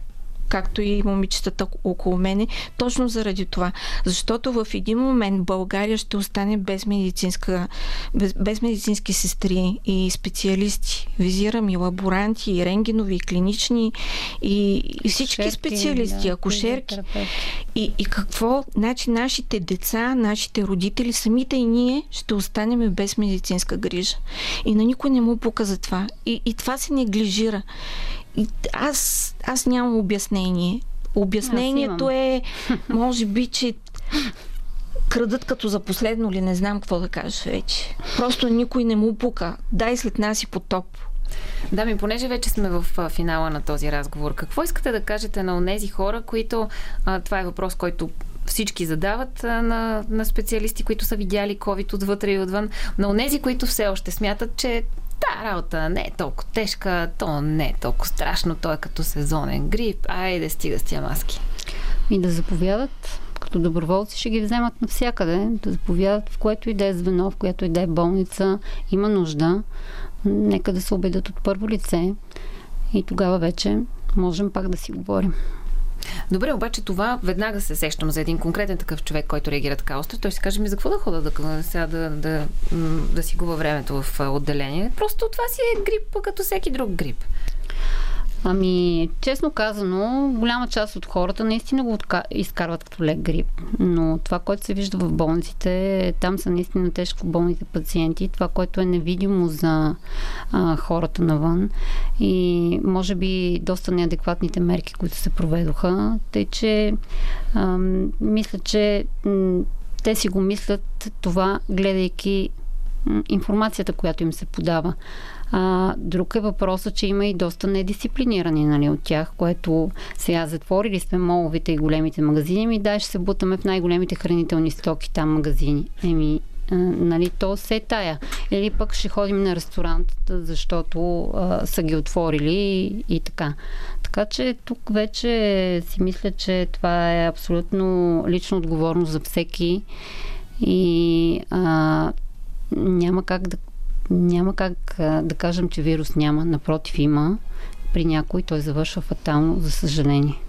както и момичетата около мене, точно заради това. Защото в един момент България ще остане без, медицинска, без, без медицински сестри и специалисти. Визирам и лаборанти, и рентгенови, и клинични, и, и всички Шерки, специалисти, да, акушерки. И, и какво? Значи нашите деца, нашите родители, самите и ние ще останем без медицинска грижа. И на никой не му пука за това. И, и това се неглижира. Аз, аз нямам обяснение. Обяснението е, може би, че крадат като за последно ли, не знам какво да кажа вече. Просто никой не му пука. Дай след нас и потоп. Да, ми, понеже вече сме в финала на този разговор, какво искате да кажете на тези хора, които, а, това е въпрос, който всички задават а, на, на специалисти, които са видяли COVID отвътре и отвън, на онези, които все още смятат, че Та работа не е толкова тежка, то не е толкова страшно, то е като сезонен грип. Айде, стига с тия маски. И да заповядат, като доброволци ще ги вземат навсякъде, да заповядат в което и да е звено, в което и да е болница, има нужда. Нека да се убедят от първо лице и тогава вече можем пак да си говорим. Добре, обаче това веднага се сещам за един конкретен такъв човек, който реагира така остро. Той си каже ми за какво да хода да, сега да, да, да си губа времето в отделение. Просто това си е грип, като всеки друг грип. Ами, честно казано, голяма част от хората наистина го изкарват като лек грип. Но това, което се вижда в болниците, там са наистина тежко болните пациенти. Това, което е невидимо за а, хората навън. И може би доста неадекватните мерки, които се проведоха. Тъй, че а, мисля, че м- те си го мислят това, гледайки информацията, която им се подава. А, друг е въпросът, че има и доста недисциплинирани нали, от тях, което сега затворили сме моловите и големите магазини, ми дай ще се бутаме в най-големите хранителни стоки там магазини. Еми, нали, то се е тая. Или пък ще ходим на ресторант, защото а, са ги отворили и, и така. Така че тук вече си мисля, че това е абсолютно лична отговорност за всеки и а, няма как да няма как да кажем, че вирус няма. Напротив, има. При някой той завършва фатално, за съжаление.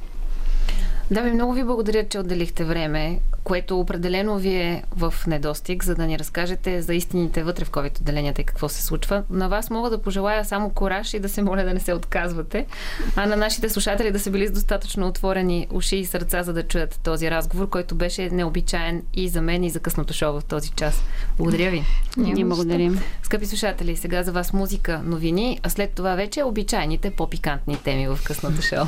Да, ви много ви благодаря, че отделихте време, което определено ви е в недостиг, за да ни разкажете за истините вътре в COVID отделенията и какво се случва. На вас мога да пожелая само кораж и да се моля да не се отказвате, а на нашите слушатели да са били с достатъчно отворени уши и сърца, за да чуят този разговор, който беше необичаен и за мен, и за късното шоу в този час. Благодаря ви. Ние благодарим. Скъпи слушатели, сега за вас музика, новини, а след това вече обичайните по-пикантни теми в късното шоу.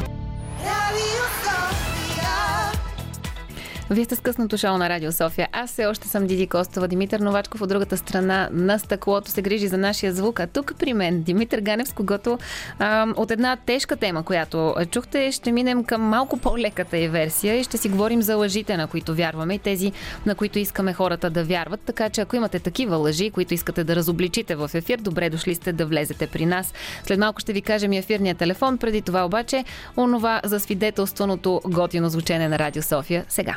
Вие сте с късното шоу на Радио София. Аз все още съм Диди Костова. Димитър Новачков от другата страна на стъклото се грижи за нашия звук. А тук при мен Димитър Ганев, с когото а, от една тежка тема, която чухте, ще минем към малко по-леката и версия и ще си говорим за лъжите, на които вярваме и тези, на които искаме хората да вярват. Така че ако имате такива лъжи, които искате да разобличите в ефир, добре дошли сте да влезете при нас. След малко ще ви кажем и ефирния телефон. Преди това обаче, онова за свидетелстваното готино звучене на Радио София сега.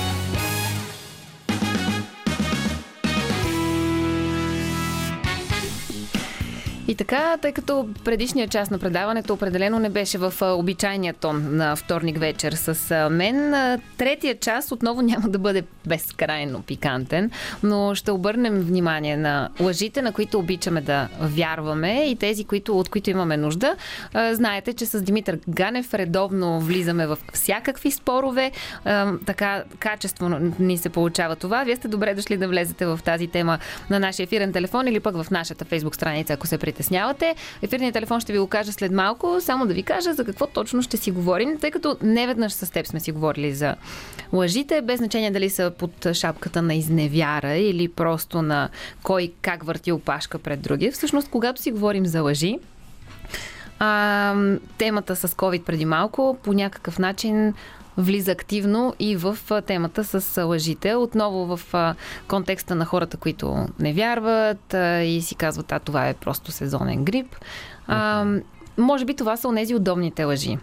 И така, тъй като предишният част на предаването определено не беше в обичайния тон на вторник вечер с мен, третия част отново няма да бъде безкрайно пикантен, но ще обърнем внимание на лъжите, на които обичаме да вярваме и тези, които, от които имаме нужда. Знаете, че с Димитър Ганев редовно влизаме в всякакви спорове. Така качествено ни се получава това. Вие сте добре дошли да влезете в тази тема на нашия ефирен телефон или пък в нашата фейсбук страница, ако се притеснявате притеснявате. Ефирният телефон ще ви го кажа след малко, само да ви кажа за какво точно ще си говорим, тъй като не веднъж с теб сме си говорили за лъжите, без значение дали са под шапката на изневяра или просто на кой как върти опашка пред други. Всъщност, когато си говорим за лъжи, а, темата с COVID преди малко по някакъв начин влиза активно и в темата с лъжите. Отново в контекста на хората, които не вярват и си казват, а това е просто сезонен грип. А, може би това са онези удобните лъжи.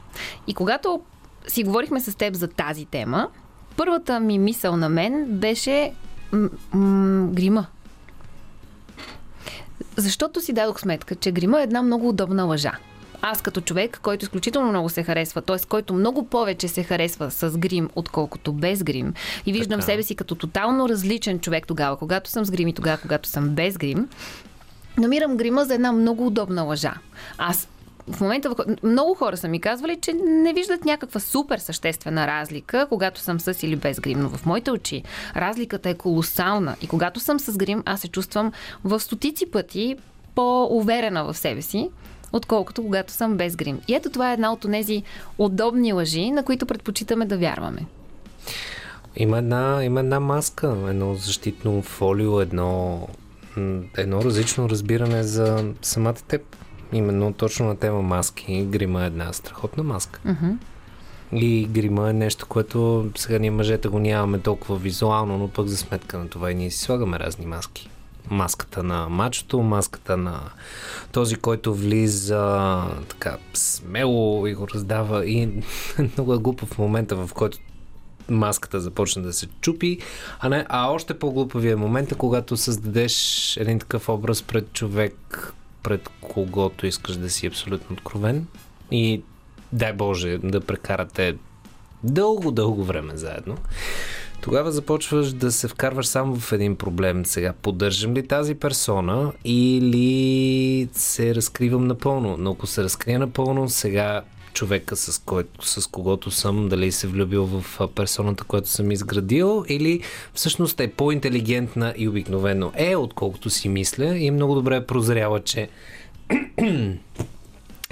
И когато си говорихме с теб за тази тема, първата ми мисъл на мен беше м- м- грима. Защото си дадох сметка, че грима е една много удобна лъжа аз като човек, който изключително много се харесва, т.е. който много повече се харесва с грим, отколкото без грим, и виждам така. себе си като тотално различен човек тогава, когато съм с грим и тогава, когато съм без грим, намирам грима за една много удобна лъжа. Аз в момента, много хора са ми казвали, че не виждат някаква супер съществена разлика, когато съм с или без грим. Но в моите очи разликата е колосална. И когато съм с грим, аз се чувствам в стотици пъти по-уверена в себе си отколкото когато съм без грим. И ето това е една от тези удобни лъжи, на които предпочитаме да вярваме. Има една, има една маска, едно защитно фолио, едно, едно различно разбиране за самата теб. Именно точно на тема маски. Грима е една страхотна маска. Uh-huh. И грима е нещо, което сега ние мъжете го нямаме толкова визуално, но пък за сметка на това и ние си слагаме разни маски маската на мачото, маската на този, който влиза така смело и го раздава. И много е глупо в момента, в който маската започне да се чупи, а, не, а още по-глупавия е момента, когато създадеш един такъв образ пред човек, пред когото искаш да си абсолютно откровен. И дай Боже да прекарате дълго, дълго време заедно тогава започваш да се вкарваш само в един проблем. Сега, поддържам ли тази персона или се разкривам напълно? Но ако се разкрия напълно, сега човека, с, който, с когото съм, дали се влюбил в персоната, която съм изградил, или всъщност е по-интелигентна и обикновено е, отколкото си мисля и много добре е прозряла, че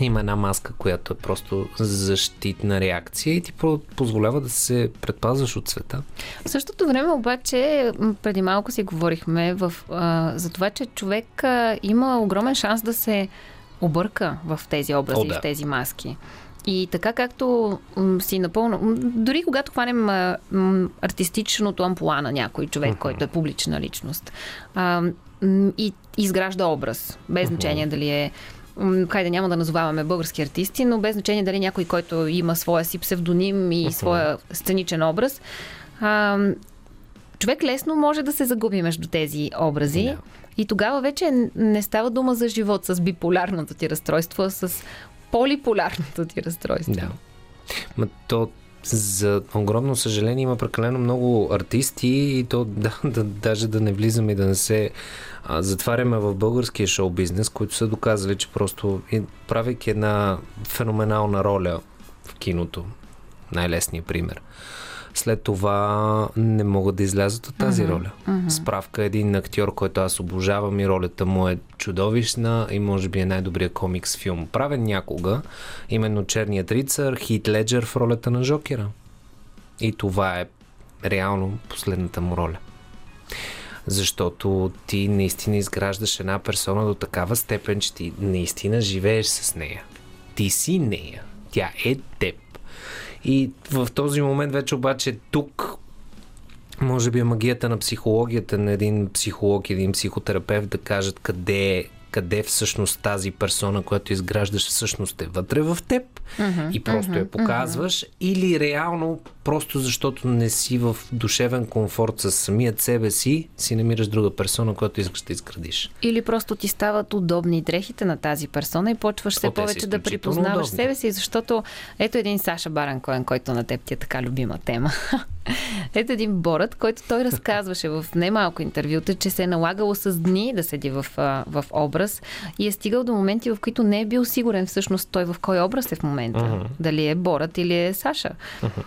има една маска, която е просто защитна реакция и ти позволява да се предпазваш от света. В същото време обаче, преди малко си говорихме в, а, за това, че човек а, има огромен шанс да се обърка в тези образи, О, да. в тези маски. И така както м, си напълно... Дори когато хванем м, артистичното ампула на някой човек, uh-huh. който е публична личност а, и изгражда образ, без значение дали е хайде няма да назоваваме български артисти, но без значение дали някой, който има своя си псевдоним и uh-huh. своя сценичен образ, а, човек лесно може да се загуби между тези образи. Yeah. И тогава вече не става дума за живот с биполярното ти разстройство, а с полиполярното ти разстройство. Да. Ма то за огромно съжаление има прекалено много артисти и то да, да, даже да не влизаме и да не се а, затваряме в българския шоу бизнес, които са доказали, че просто правейки една феноменална роля в киното, най-лесният пример, след това не могат да излязат от тази mm-hmm. роля. Mm-hmm. Справка един актьор, който аз обожавам и ролята му е чудовищна и може би е най-добрият комикс филм. Правен някога, именно Черният рицар, Хит Леджер в ролята на Жокера. И това е реално последната му роля. Защото ти наистина изграждаш една персона до такава степен, че ти наистина живееш с нея. Ти си нея. Тя е теб. И в този момент вече обаче тук може би е магията на психологията на един психолог, един психотерапевт да кажат къде е къде всъщност тази персона, която изграждаш, всъщност е вътре в теб uh-huh, и просто uh-huh, я показваш, uh-huh. или реално просто защото не си в душевен комфорт с самият себе си, си намираш друга персона, която искаш да изградиш. Или просто ти стават удобни дрехите на тази персона и почваш все повече да припознаваш удобни. себе си, защото ето един Саша Баран Коен, който на теб ти е така любима тема. ето един борът, който той разказваше в немалко интервюта, че се е налагало с дни да седи в, в образ и е стигал до моменти, в които не е бил сигурен всъщност той в кой образ е в момента. Uh-huh. Дали е борът или е Саша. Uh-huh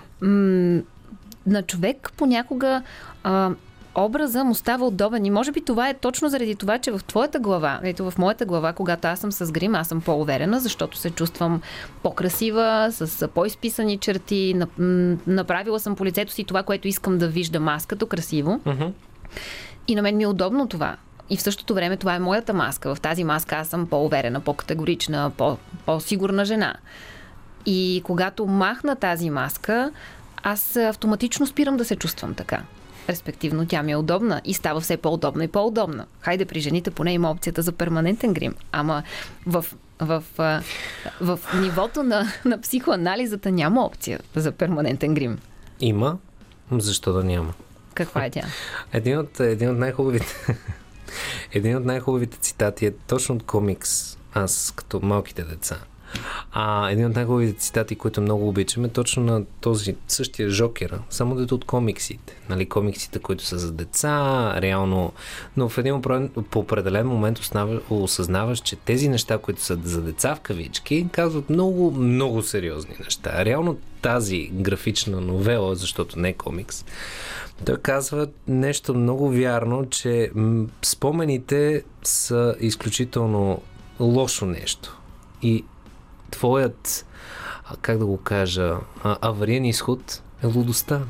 на човек понякога а, образа му става удобен. И може би това е точно заради това, че в твоята глава, ето в моята глава, когато аз съм с грим, аз съм по-уверена, защото се чувствам по-красива, с по-изписани черти, направила съм по лицето си това, което искам да виждам аз като красиво. Uh-huh. И на мен ми е удобно това. И в същото време това е моята маска. В тази маска аз съм по-уверена, по-категорична, по- по-сигурна жена. И когато махна тази маска, аз автоматично спирам да се чувствам така. Респективно тя ми е удобна и става все по-удобна и по-удобна. Хайде при жените поне има опцията за перманентен грим. Ама в, в, в, в нивото на, на психоанализата няма опция за перманентен грим. Има. Защо да няма? Каква е тя? един от, един от най-хубавите един от най-хубавите цитати е точно от комикс. Аз като малките деца. А един от най-хубавите цитати, които много обичаме, точно на този същия Жокера, само дето от комиксите. Нали, комиксите, които са за деца, реално. Но в един по определен момент осъзнаваш, че тези неща, които са за деца в кавички, казват много, много сериозни неща. Реално тази графична новела, защото не е комикс, той казва нещо много вярно, че спомените са изключително лошо нещо. И твоят, как да го кажа, авариен изход е лудостта.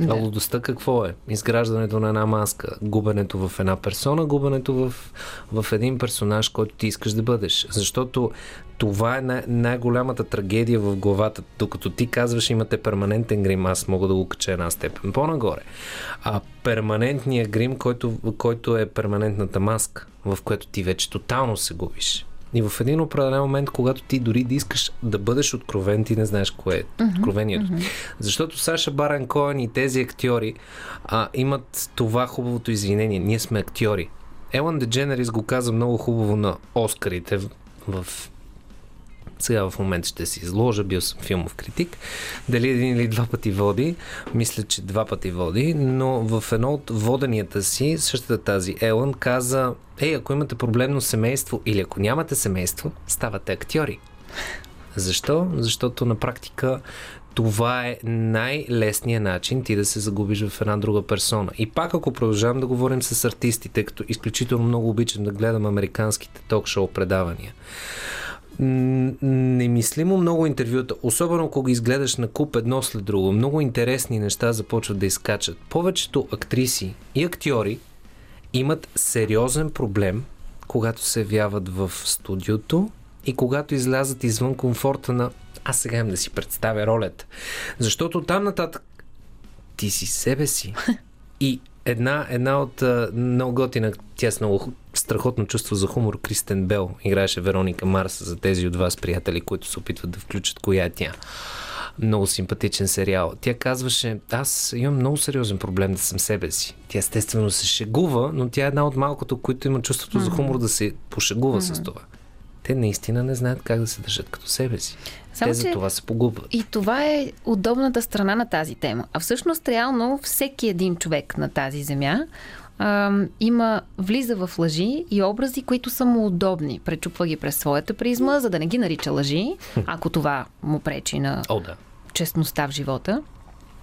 Да. А лудостта какво е? Изграждането на една маска, губенето в една персона, губенето в, в един персонаж, който ти искаш да бъдеш. Защото това е най- най-голямата трагедия в главата. Докато ти казваш, имате перманентен грим, аз мога да го кача една степен по-нагоре. А перманентният грим, който, който е перманентната маска, в която ти вече тотално се губиш. И в един определен момент, когато ти дори да искаш да бъдеш откровен, ти не знаеш кое е uh-huh, откровението. Uh-huh. Защото Саша Баран Коен и тези актьори а, имат това хубавото извинение. Ние сме актьори. Елан Дедженерис го каза много хубаво на Оскарите в сега в момента ще си изложа, бил съм филмов критик. Дали един или два пъти води, мисля, че два пъти води, но в едно от воденията си, същата тази Елън каза, ей, ако имате проблемно семейство или ако нямате семейство, ставате актьори. Защо? Защото на практика това е най-лесният начин ти да се загубиш в една друга персона. И пак ако продължавам да говорим с артисти, тъй като изключително много обичам да гледам американските ток-шоу предавания немислимо много интервюта, особено ако го изгледаш на куп едно след друго. Много интересни неща започват да изкачат. Повечето актриси и актьори имат сериозен проблем, когато се явяват в студиото и когато излязат извън комфорта на аз сега им да си представя ролята. Защото там нататък ти си себе си. И една, една от много готина, тя с много страхотно чувство за хумор, Кристен Бел, играеше Вероника Марс за тези от вас, приятели, които се опитват да включат коя е тя. Много симпатичен сериал. Тя казваше, аз имам много сериозен проблем да съм себе си. Тя естествено се шегува, но тя е една от малкото, които има чувството mm-hmm. за хумор да се пошегува mm-hmm. с това те наистина не знаят как да се държат като себе си. Само, те за това се погубват. И това е удобната страна на тази тема. А всъщност, реално, всеки един човек на тази земя а, има, влиза в лъжи и образи, които са му удобни. Пречупва ги през своята призма, за да не ги нарича лъжи, ако това му пречи на О, да. честността в живота.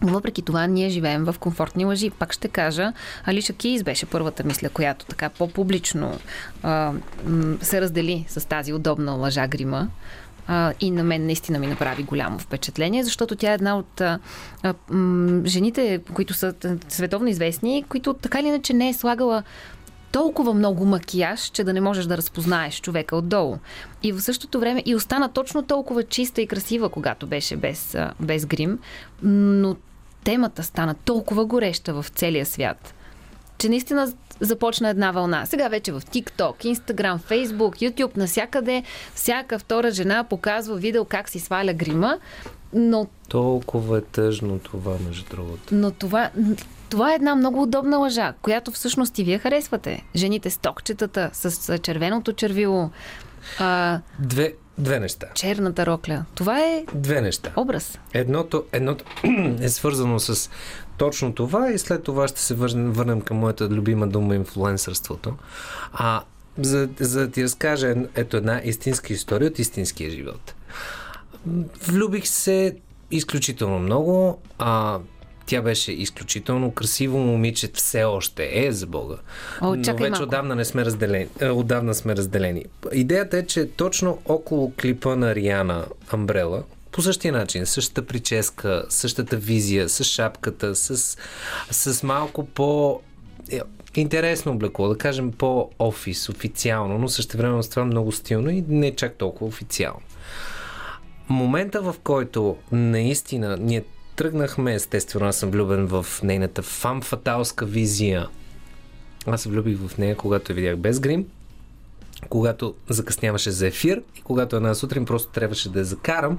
Но въпреки това ние живеем в комфортни лъжи. Пак ще кажа, Алиша Кийс беше първата мисля, която така по-публично а, се раздели с тази удобна лъжа грима. А, и на мен наистина ми направи голямо впечатление, защото тя е една от а, а, м- жените, които са световно известни, които така или иначе не е слагала толкова много макияж, че да не можеш да разпознаеш човека отдолу. И в същото време и остана точно толкова чиста и красива, когато беше без, без грим, но темата стана толкова гореща в целия свят, че наистина започна една вълна. Сега вече в TikTok, Instagram, Facebook, YouTube, насякъде всяка втора жена показва видео как си сваля грима, но, Толкова е тъжно това, между другото. но това, това е една много удобна лъжа, която всъщност и вие харесвате. Жените с токчетата, с червеното червило, а, Две, две неща. черната рокля. Това е Две неща. образ. Едното, едното е свързано с точно това и след това ще се върнем, върнем към моята любима дума инфлуенсърството. А за, за да ти разкажа ето една истинска история от истинския живот. Влюбих се изключително много. А, тя беше изключително красиво момиче, все още е за Бога. О, Но вече малко. отдавна не сме разделени. Е, отдавна сме разделени. Идеята е, че точно около клипа на Риана Амбрела, по същия начин, същата прическа, същата визия, с шапката, с, с малко по е, интересно облекло, да кажем по-офис, официално, но също време с това много стилно и не чак толкова официално. Момента, в който наистина ние тръгнахме, естествено, аз съм влюбен в нейната фамфаталска визия. Аз се влюбих в нея, когато я видях без грим, когато закъсняваше за ефир и когато една сутрин просто трябваше да я закарам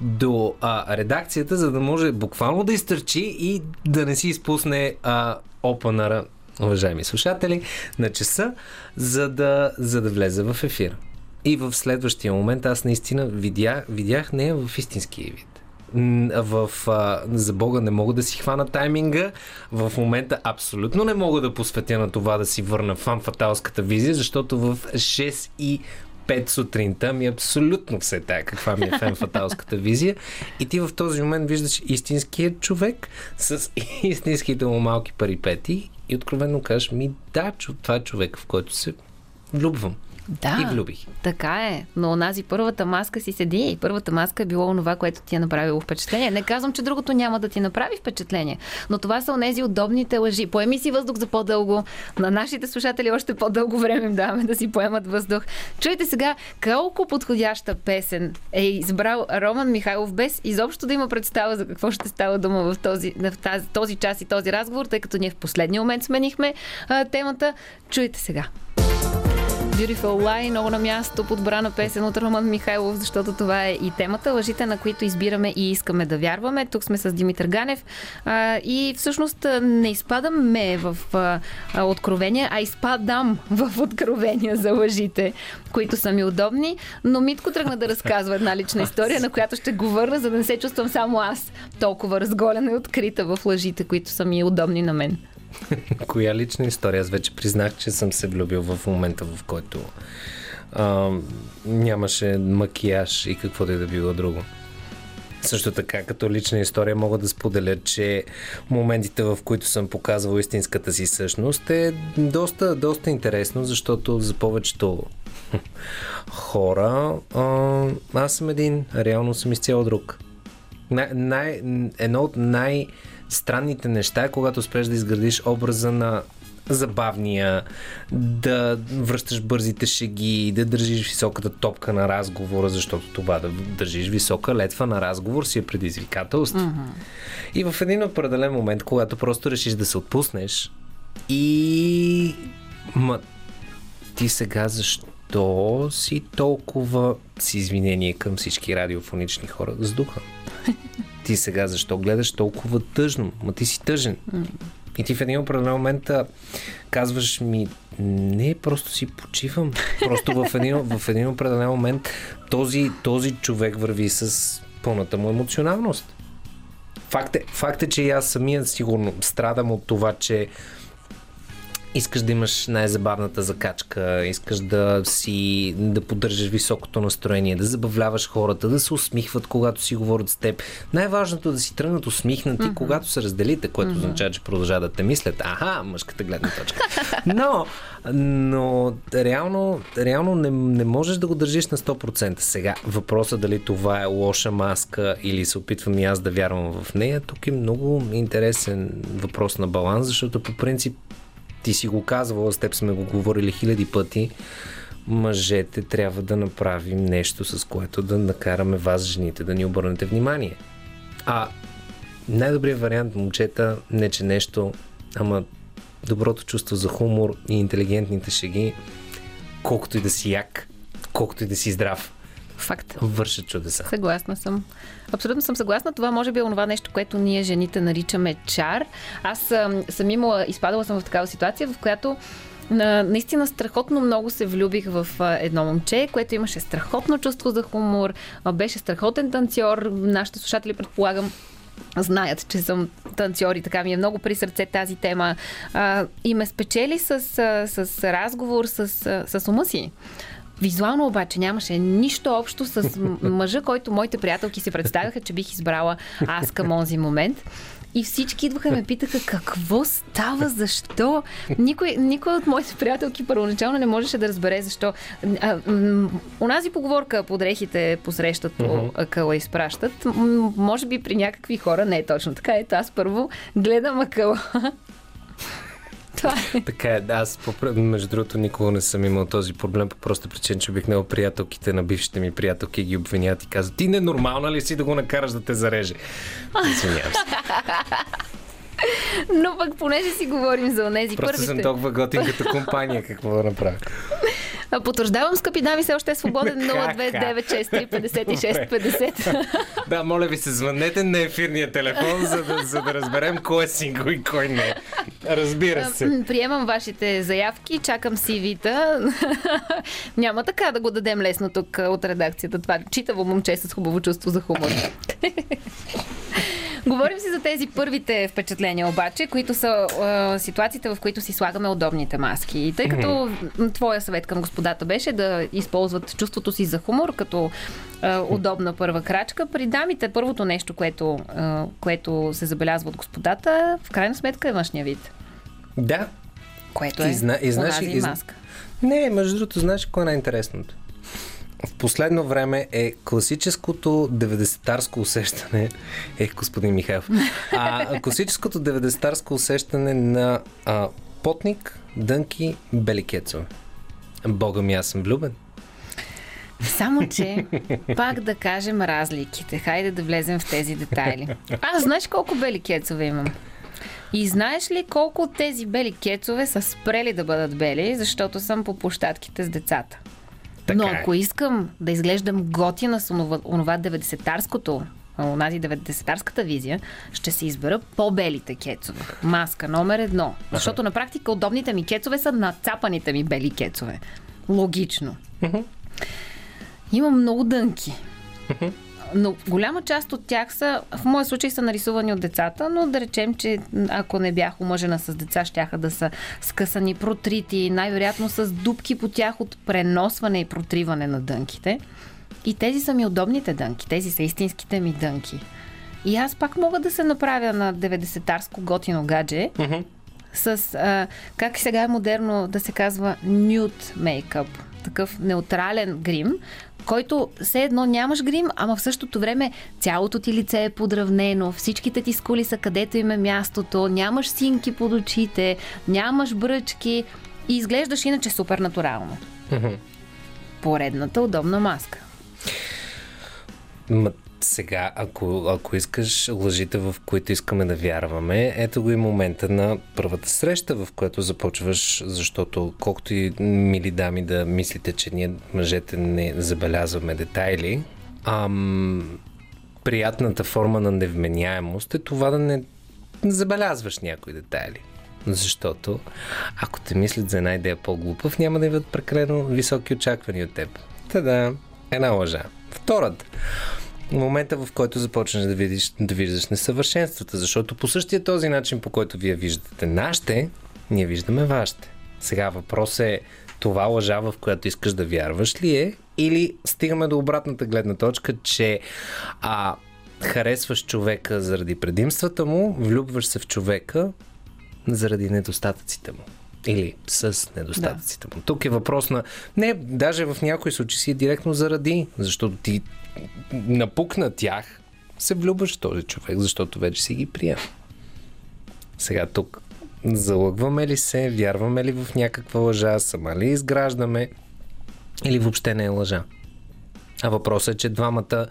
до а, редакцията, за да може буквално да изтърчи и да не си изпусне а, опанара, уважаеми слушатели, на часа, за да, за да влезе в ефир. И в следващия момент аз наистина видях, видях нея в истинския вид. В, а, за Бога не мога да си хвана тайминга. В момента абсолютно не мога да посветя на това да си върна фан фаталската визия, защото в 6 и 5 сутринта ми е абсолютно все тая каква ми е фен фаталската визия. И ти в този момент виждаш истинският човек с истинските му малки парипети и откровенно кажеш ми да, това е човек, в който се влюбвам. Да. И влюбих. Така е, но онази първата маска си седи и първата маска е било онова, което ти е направило впечатление. Не казвам, че другото няма да ти направи впечатление, но това са онези удобните лъжи. Поеми си въздух за по-дълго. На нашите слушатели още по-дълго време им даваме да си поемат въздух. Чуйте сега колко подходяща песен е избрал Роман Михайлов без изобщо да има представа за какво ще става дума в този, в тази, този час и този разговор, тъй като ние в последния момент сменихме а, темата. Чуйте сега. Beautiful Lie, много на място, подбрана песен от Роман Михайлов, защото това е и темата, лъжите, на които избираме и искаме да вярваме. Тук сме с Димитър Ганев а, и всъщност не изпадаме в а, откровения, а изпадам в откровения за лъжите, които са ми удобни, но Митко тръгна да разказва една лична история, на която ще го върна, за да не се чувствам само аз толкова разголена и открита в лъжите, които са ми удобни на мен. Коя лична история? Аз вече признах, че съм се влюбил в момента, в който а, нямаше макияж и какво да е да било друго. Също така, като лична история мога да споделя, че моментите, в които съм показвал истинската си същност е доста, доста интересно, защото за повечето хора а, аз съм един, реално съм изцяло друг. Най, най, едно от най-странните неща е когато спреш да изградиш образа на забавния, да връщаш бързите шеги, да държиш високата топка на разговора, защото това да държиш висока летва на разговор си е предизвикателство. Mm-hmm. И в един определен момент, когато просто решиш да се отпуснеш и... Ма, ти сега защо си толкова, с извинение към всички радиофонични хора, с духа? Ти сега защо гледаш толкова тъжно? Ма ти си тъжен. И ти в един определен момент казваш ми, не, просто си почивам. Просто в един, в един определен момент този, този човек върви с пълната му емоционалност. Факт е, факт е, че аз самия сигурно страдам от това, че искаш да имаш най-забавната закачка, искаш да си, да поддържаш високото настроение, да забавляваш хората, да се усмихват, когато си говорят с теб. Най-важното е да си тръгнат усмихнати, mm-hmm. когато се разделите, което mm-hmm. означава, че продължават да те мислят. Аха, мъжката гледна точка. Но, но реално, реално не, не можеш да го държиш на 100%. Сега, въпросът дали това е лоша маска или се опитвам и аз да вярвам в нея, тук е много интересен въпрос на баланс, защото по принцип ти си го казвала, с теб сме го говорили хиляди пъти, мъжете трябва да направим нещо, с което да накараме вас, жените, да ни обърнете внимание. А най-добрият вариант, момчета, не че нещо, ама доброто чувство за хумор и интелигентните шеги, колкото и да си як, колкото и да си здрав. Факт. Вършат чудеса. Съгласна съм. Абсолютно съм съгласна. Това може би е онова нещо, което ние жените наричаме чар. Аз съм, имала, изпадала съм в такава ситуация, в която на, наистина страхотно много се влюбих в едно момче, което имаше страхотно чувство за хумор, беше страхотен танцор. Нашите слушатели, предполагам, знаят, че съм танцор и така ми е много при сърце тази тема. И ме спечели с, с разговор с, с ума си. Визуално обаче нямаше нищо общо с мъжа, който моите приятелки си представяха, че бих избрала аз към онзи момент. И всички идваха и ме питаха какво става, защо. Никой, никой от моите приятелки първоначално не можеше да разбере защо. А, м- унази поговорка по дрехите посрещат, по акъла изпращат. М- може би при някакви хора не е точно така. Ето аз първо гледам акъла това е. Така е, аз между другото никога не съм имал този проблем по проста причина, че обикновено приятелките на бившите ми приятелки ги обвинят и казват, ти ненормална ли си да го накараш да те зареже? Извинявам се. Но пък понеже си говорим за онези Просто първите... съм толкова готин като компания, какво да направя. Потвърждавам, скъпи дами, все още е свободен 029635650. да, моля ви се, звънете на ефирния телефон, за да, за да разберем кой е сингъл и кой не. Разбира се. Приемам вашите заявки, чакам CV-та. Няма така да го дадем лесно тук от редакцията. Това читаво момче с хубаво чувство за хумор. Говорим си за тези първите впечатления обаче, които са а, ситуациите, в които си слагаме удобните маски. И тъй като твоя съвет към господата беше да използват чувството си за хумор като а, удобна първа крачка, при дамите първото нещо, което, а, което се забелязва от господата, в крайна сметка е външния вид. Да. Което е и зна, и знаеш, и, маска. Не, между другото, знаеш кое е най-интересното? В последно време е класическото 90-тарско усещане. Е, господин Михайлов. А, класическото 90-тарско усещане на а, потник, дънки, бели кецове. Бога ми, аз съм влюбен. Само, че пак да кажем разликите. Хайде да влезем в тези детайли. Аз знаеш колко бели кецове имам? И знаеш ли колко от тези бели кецове са спрели да бъдат бели, защото съм по площадките с децата? Така Но е. ако искам да изглеждам готина с онова, онова 90-тарското, онази 90-тарската визия, ще се избера по-белите кецове. Маска номер едно. Защото на практика удобните ми кецове са нацапаните ми бели кецове. Логично. Имам много дънки но голяма част от тях са, в моя случай са нарисувани от децата, но да речем, че ако не бях омъжена с деца, щяха да са скъсани, протрити, най-вероятно с дубки по тях от преносване и протриване на дънките. И тези са ми удобните дънки, тези са истинските ми дънки. И аз пак мога да се направя на 90-тарско готино гадже, mm-hmm. с, а, как сега е модерно да се казва, нюд мейкъп такъв неутрален грим, който все едно нямаш грим, ама в същото време цялото ти лице е подравнено, всичките ти скули са където им е мястото, нямаш синки под очите, нямаш бръчки и изглеждаш иначе супер натурално. Поредната удобна маска. Сега, ако, ако искаш лъжите, в които искаме да вярваме, ето го и момента на първата среща, в която започваш, защото колкото и мили дами да мислите, че ние мъжете не забелязваме детайли, ам, приятната форма на невменяемост е това да не забелязваш някои детайли. Защото ако те мислят за една идея по-глупав, няма да имат прекалено високи очаквания от теб. Та да, една лъжа. Втората момента, в който започнеш да, видиш, да виждаш несъвършенствата, защото по същия този начин, по който вие виждате нашите, ние виждаме вашите. Сега въпрос е това лъжа, в която искаш да вярваш ли е, или стигаме до обратната гледна точка, че а, харесваш човека заради предимствата му, влюбваш се в човека заради недостатъците му. Или с недостатъците да. му. Тук е въпрос на... Не, даже в някои случаи си е директно заради, защото ти напукна тях, се влюбваш в този човек, защото вече си ги прием. Сега тук залъгваме ли се, вярваме ли в някаква лъжа, сама ли изграждаме или въобще не е лъжа. А въпросът е, че двамата,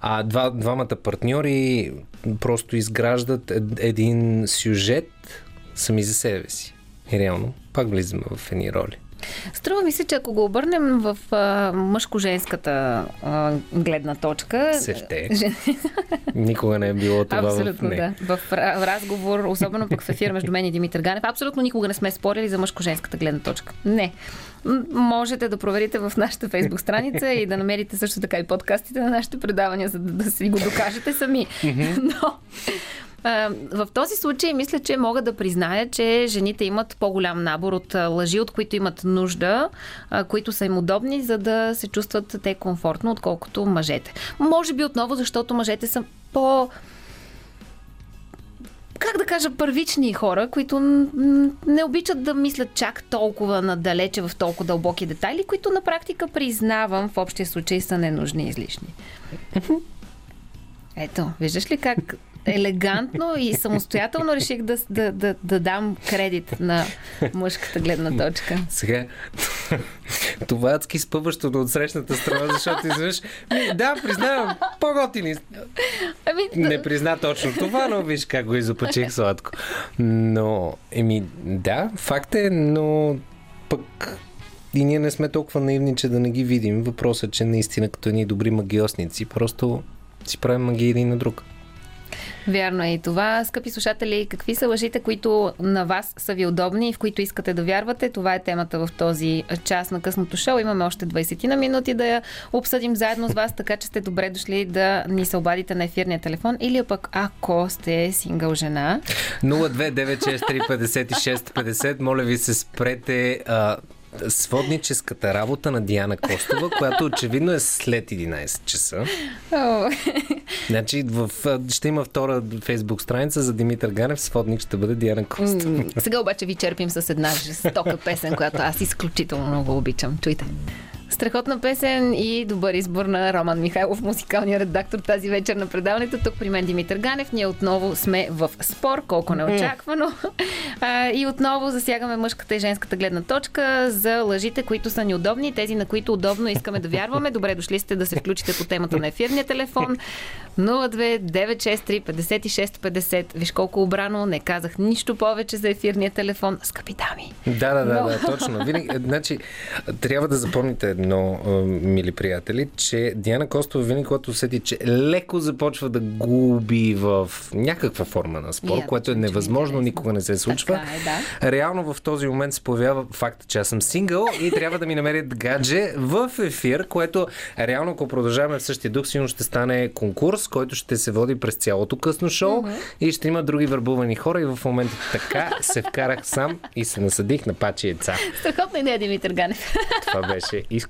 а, два, двамата партньори просто изграждат един сюжет сами за себе си. И реално пак влизаме в едни роли. Струва ми се, че ако го обърнем в а, мъжко-женската а, гледна точка... Сефте. Никога не е било това абсолютно, в да. В, в разговор, особено пък в ефир между мен и Димитър Ганев, абсолютно никога не сме спорили за мъжко-женската гледна точка. Не. Можете да проверите в нашата фейсбук страница и да намерите също така и подкастите на нашите предавания, за да, да си го докажете сами. Но в този случай мисля, че мога да призная, че жените имат по-голям набор от лъжи, от които имат нужда, които са им удобни, за да се чувстват те комфортно, отколкото мъжете. Може би отново, защото мъжете са по как да кажа, първични хора, които не обичат да мислят чак толкова надалече в толкова дълбоки детайли, които на практика признавам в общия случай са ненужни и излишни. Ето, виждаш ли как елегантно и самостоятелно реших да, да, да, да дам кредит на мъжката гледна точка. Сега, това е адски спъващо от срещната страна, защото изведнъж, да, признавам, по-готини. Ами, Не призна точно това, но виж как го изопачих сладко. Но, еми, да, факт е, но пък и ние не сме толкова наивни, че да не ги видим. Въпросът е, че наистина като едни добри магиосници, просто си правим магия един на друг. Вярно е и това. Скъпи слушатели, какви са лъжите, които на вас са ви удобни и в които искате да вярвате? Това е темата в този час на късното шоу. Имаме още 20 на минути да я обсъдим заедно с вас, така че сте добре дошли да ни се обадите на ефирния телефон или пък ако сте сингъл жена. 029635650, моля ви се спрете а, сводническата работа на Диана Костова, която очевидно е след 11 часа. Oh. Значи в, ще има втора фейсбук страница за Димитър Ганев, сводник ще бъде Диана Костова. Mm, сега обаче ви черпим с една жестока песен, която аз изключително много обичам. Чуйте. Страхотна песен и добър избор на Роман Михайлов, музикалния редактор тази вечер на предаването. Тук при мен Димитър Ганев. Ние отново сме в спор, колко неочаквано. А, и отново засягаме мъжката и женската гледна точка за лъжите, които са неудобни, тези на които удобно искаме да вярваме. Добре дошли сте да се включите по темата на ефирния телефон. 02-963-5650. Виж колко обрано, не казах нищо повече за ефирния телефон. Скъпи дами. Да, да, да, Но... да точно. Винаги, значи, трябва да запомните едно, мили приятели, че Диана Костова винаги, когато усети, че леко започва да губи в някаква форма на спор, yeah, което е невъзможно, никога не се случва. Е, да. Реално в този момент се появява факта, че аз съм сингъл и трябва да ми намерят гадже в ефир, което реално, ако продължаваме в същия дух, сигурно ще стане конкурс, който ще се води през цялото късно шоу mm-hmm. и ще има други върбувани хора и в момента така се вкарах сам и се насъдих на пачи яйца. Страхотна идея, Димитър Ганев. Това беше изключително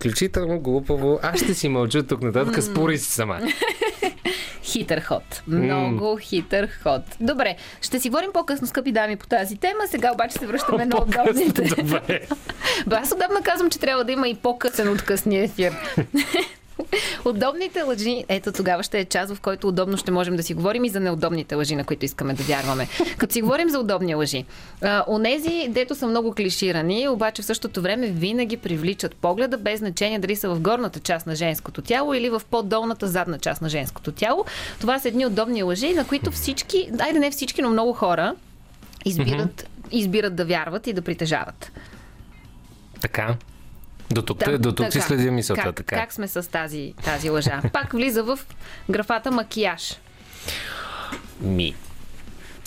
глупаво. Аз ще си мълча тук нататък, спори си сама. Хитър ход. Много mm. хитър ход. Добре, ще си говорим по-късно, скъпи дами, по тази тема. Сега обаче се връщаме на удобните. Добре. Аз отдавна казвам, че трябва да има и по-късен от късния ефир. Удобните лъжи, ето тогава ще е час, в който удобно ще можем да си говорим и за неудобните лъжи, на които искаме да вярваме. Като си говорим за удобни лъжи. А, онези, дето са много клиширани, обаче в същото време винаги привличат погледа, без значение дали са в горната част на женското тяло или в по-долната задна част на женското тяло. Това са едни удобни лъжи, на които всички, айде не всички, но много хора избират, избират да вярват и да притежават. Така. До тук, да, до тук така. си следя мисълта. Как, така. как сме с тази, тази лъжа? Пак влиза в графата макияж. Ми.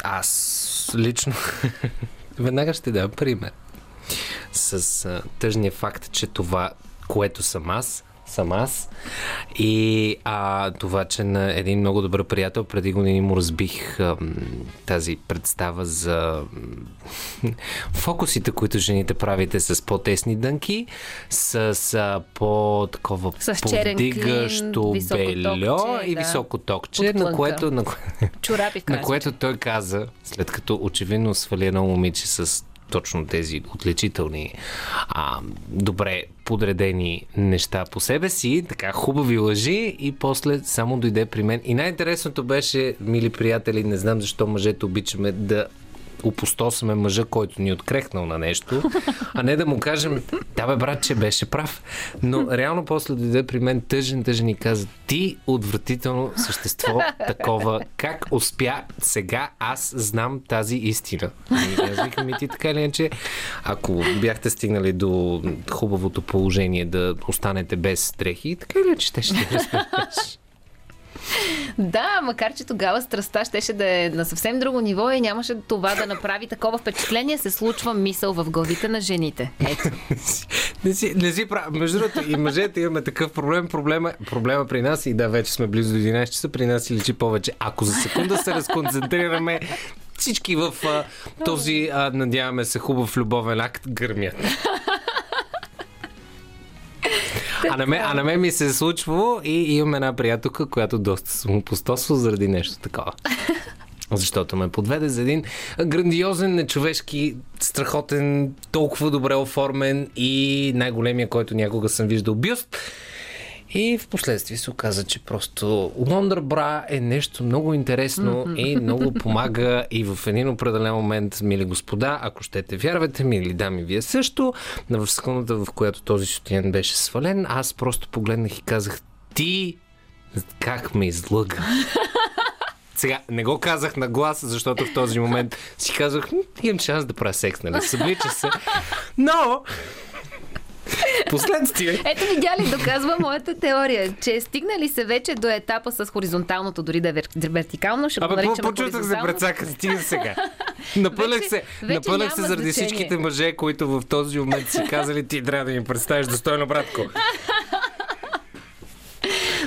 Аз лично веднага ще дам пример. С а, тъжния факт, че това, което съм аз, съм аз. И а, това, че на един много добър приятел преди години му разбих а, тази представа за фокусите, които жените правите с по-тесни дънки, с а, по-такова С клин, повдигащо високо бельо токче, и да. високо токче, на което, на, на което той каза, след като очевидно свали едно момиче с точно тези отличителни, а, добре подредени неща по себе си, така хубави лъжи и после само дойде при мен. И най-интересното беше, мили приятели, не знам защо мъжете обичаме да опустосаме мъжа, който ни е открехнал на нещо, а не да му кажем, да бе брат, че беше прав. Но реално после дойде при мен тъжен, тъжен и каза, ти отвратително същество такова, как успя сега аз знам тази истина. И аз викам и ти така или иначе, ако бяхте стигнали до хубавото положение да останете без дрехи, така или иначе ще ще разбереш. Да, макар че тогава страстта щеше да е на съвсем друго ниво и нямаше това да направи такова впечатление, се случва мисъл в главите на жените. Ето. Не си, не си прав. Между другото, и мъжете имаме такъв проблем. Проблема, проблема при нас, и да, вече сме близо до 11 часа, при нас си личи повече. Ако за секунда се разконцентрираме, всички в а, този, а, надяваме се, хубав любовен акт гърмят. А на, мен, а на мен ми се е случвало и имам една приятелка, която доста съм постосва заради нещо такова. Защото ме подведе за един грандиозен, нечовешки, страхотен, толкова добре оформен и най-големия, който някога съм виждал бюст. И в последствие се оказа, че просто Wonder Bra е нещо много интересно и много помага и в един определен момент, мили господа, ако щете вярвате, мили дами, вие също, в секундата, в която този сутиен беше свален, аз просто погледнах и казах, ти как ме излъга. Сега, не го казах на глас, защото в този момент си казах, «М, имам шанс да правя секс, нали? Съблича се. Но, последствие, Ето видя ли, доказва моята теория, че стигнали се вече до етапа с хоризонталното, дори да е вер- вертикално, ще го Абе, по- наричаме почувствах се прецака, стига сега. Напълнах Вече- се, вече се заради значение. всичките мъже, които в този момент си казали, ти трябва да ми представиш достойно, братко.